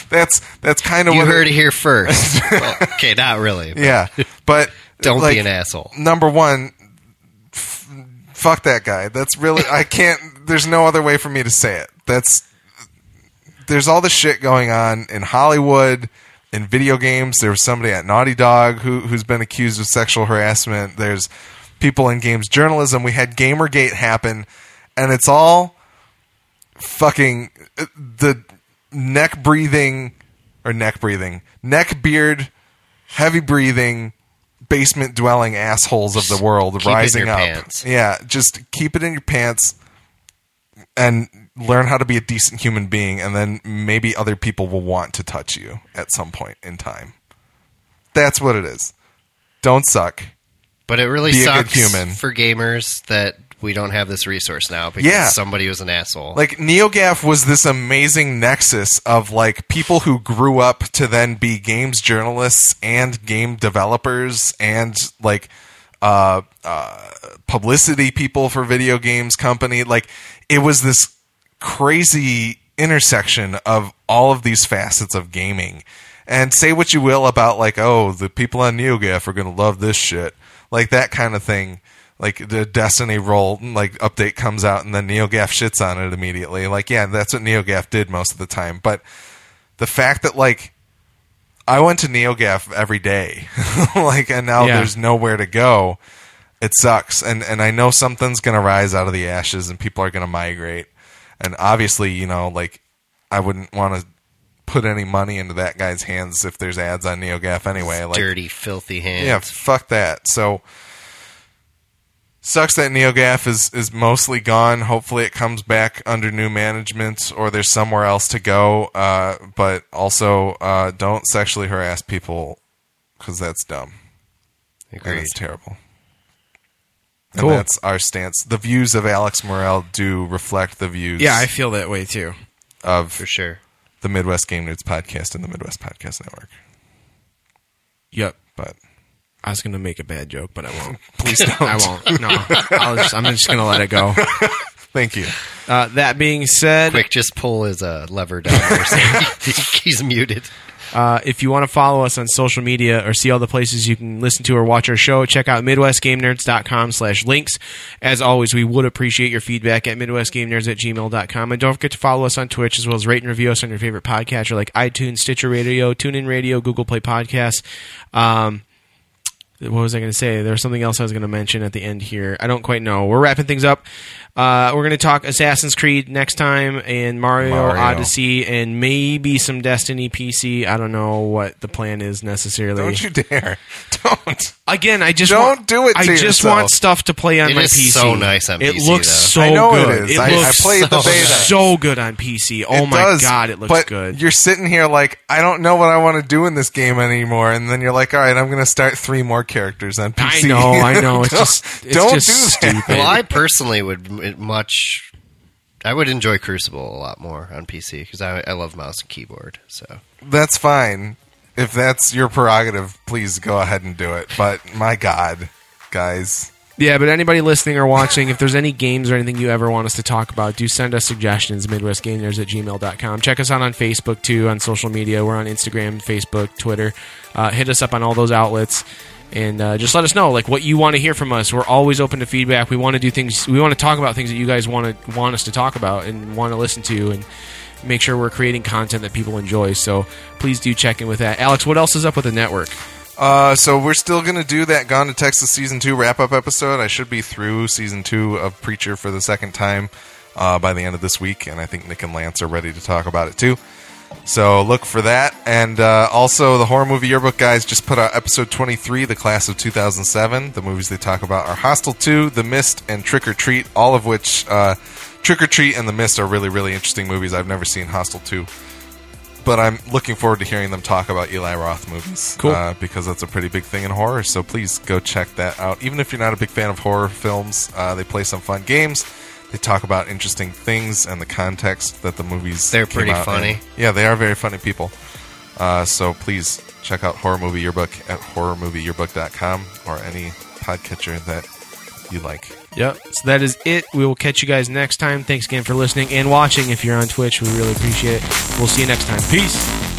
that's that's kind of what you what heard it, it here first. Well, okay, not really. but Yeah, but Don't like, be an asshole. Number one, f- fuck that guy. That's really I can't. There's no other way for me to say it. That's there's all this shit going on in Hollywood. In video games, there was somebody at Naughty Dog who who's been accused of sexual harassment. There's people in games journalism. We had Gamergate happen, and it's all fucking the neck breathing or neck breathing, neck beard, heavy breathing, basement dwelling assholes of the world keep rising up. pants. Yeah, just keep it in your pants and learn how to be a decent human being, and then maybe other people will want to touch you at some point in time. That's what it is. Don't suck. But it really Be sucks human. for gamers that we don't have this resource now because Yeah. somebody was an asshole. Like NeoGaf was this amazing nexus of like people who grew up to then be games journalists and game developers and like uh, uh, publicity people for video games company. Like it was this crazy intersection of all of these facets of gaming. And say what you will about like, oh, the people on NeoGaf are going to love this shit, like that kind of thing. Like the Destiny roll, like update comes out and then NeoGaf shits on it immediately. Like, yeah, that's what NeoGaf did most of the time. But the fact that like I went to NeoGaf every day, like, and now Yeah. there's nowhere to go. It sucks, and and I know something's gonna rise out of the ashes, and people are gonna migrate. And obviously, you know, like I wouldn't want to put any money into that guy's hands if there's ads on NeoGaf anyway. Like, Dirty, filthy hands. yeah, fuck that. So sucks that NeoGaf is is mostly gone. Hopefully, it comes back under new management or there's somewhere else to go. Uh, but also, uh, don't sexually harass people because that's dumb. And Agreed. it's terrible. Cool. And that's our stance. The views of Alex Morel do reflect the views Yeah, I feel that way too. of For sure. the Midwest Game Nerds podcast and the Midwest Podcast Network. Yep. But I was going to make a bad joke, but I won't. please don't. I won't. No, I'll just, I'm just going to let it go. Thank you. Uh, that being said, Quick, just pull his uh, lever down there so he's muted. Uh, if you want to follow us on social media or see all the places you can listen to or watch our show, check out MidwestGameNerds.com slash links. As always, we would appreciate your feedback at MidwestGameNerds at gmail.com. And don't forget to follow us on Twitch as well as rate and review us on your favorite podcatcher like iTunes, Stitcher Radio, TuneIn Radio, Google Play Podcasts. Um, what was I going to say? There was something else I was going to mention at the end here. I don't quite know. We're wrapping things up. Uh, we're going to talk Assassin's Creed next time and Mario, Mario. Odyssey and maybe some Destiny PC. I don't know what the plan is necessarily. Don't you dare. Don't. Again, I just Don't want, do it I just yourself. want stuff to play on It my is PC. so nice on PC. it PC, looks though. so I know good. it is. I- I looks played the so, beta. so good on PC. Oh It my does, god, it looks but good. You're sitting here like, I don't know what I want to do in this game anymore, and then you're like, all right, I'm going to start three more characters on PC. I PC. know, I know. It's Don't- just, it's don't just do that. stupid. Well, I personally would m- much. I would enjoy Crucible a lot more on PC because I, I love mouse and keyboard. So That's fine. If that's your prerogative, please go ahead and do it. But my God, guys, Yeah, but anybody listening or watching, if there's any games or anything you ever want us to talk about, do send us suggestions, MidwestGamers at gmail.com. Check us out on Facebook, too, on social media. We're on Instagram, Facebook, Twitter. Uh, hit us up on all those outlets. And uh, just let us know, like, what you want to hear from us. We're always open to feedback. We want to do things, we want to talk about things that you guys want to want us to talk about and want to listen to and make sure we're creating content that people enjoy. So please do check in with that. Alex, what else is up with the network? Uh, so we're still going to do that Gone to Texas season two wrap up episode. I should be through season two of Preacher for the second time uh, by the end of this week, and I think Nick and Lance are ready to talk about it too. So look for that, and uh, also the horror movie yearbook guys just put out episode twenty three, the class of two thousand seven. The movies they talk about are Hostel two, The Mist, and Trick or Treat. All of which uh, Trick or Treat and The Mist are really really interesting movies. I've never seen Hostel two but I'm looking forward to hearing them talk about Eli Roth movies. Cool. Uh, because that's a pretty big thing in horror. So please go check that out. Even if you're not a big fan of horror films, uh, they play some fun games. They talk about interesting things and the context that the movies. They're pretty out in. funny. Yeah, they are very funny people. Uh, so please check out Horror Movie Yearbook at horrormovieyearbook.com or any podcatcher that you like. Yep. So that is it. We will catch you guys next time. Thanks again for listening and watching. If you're on Twitch, we really appreciate it. We'll see you next time. Peace.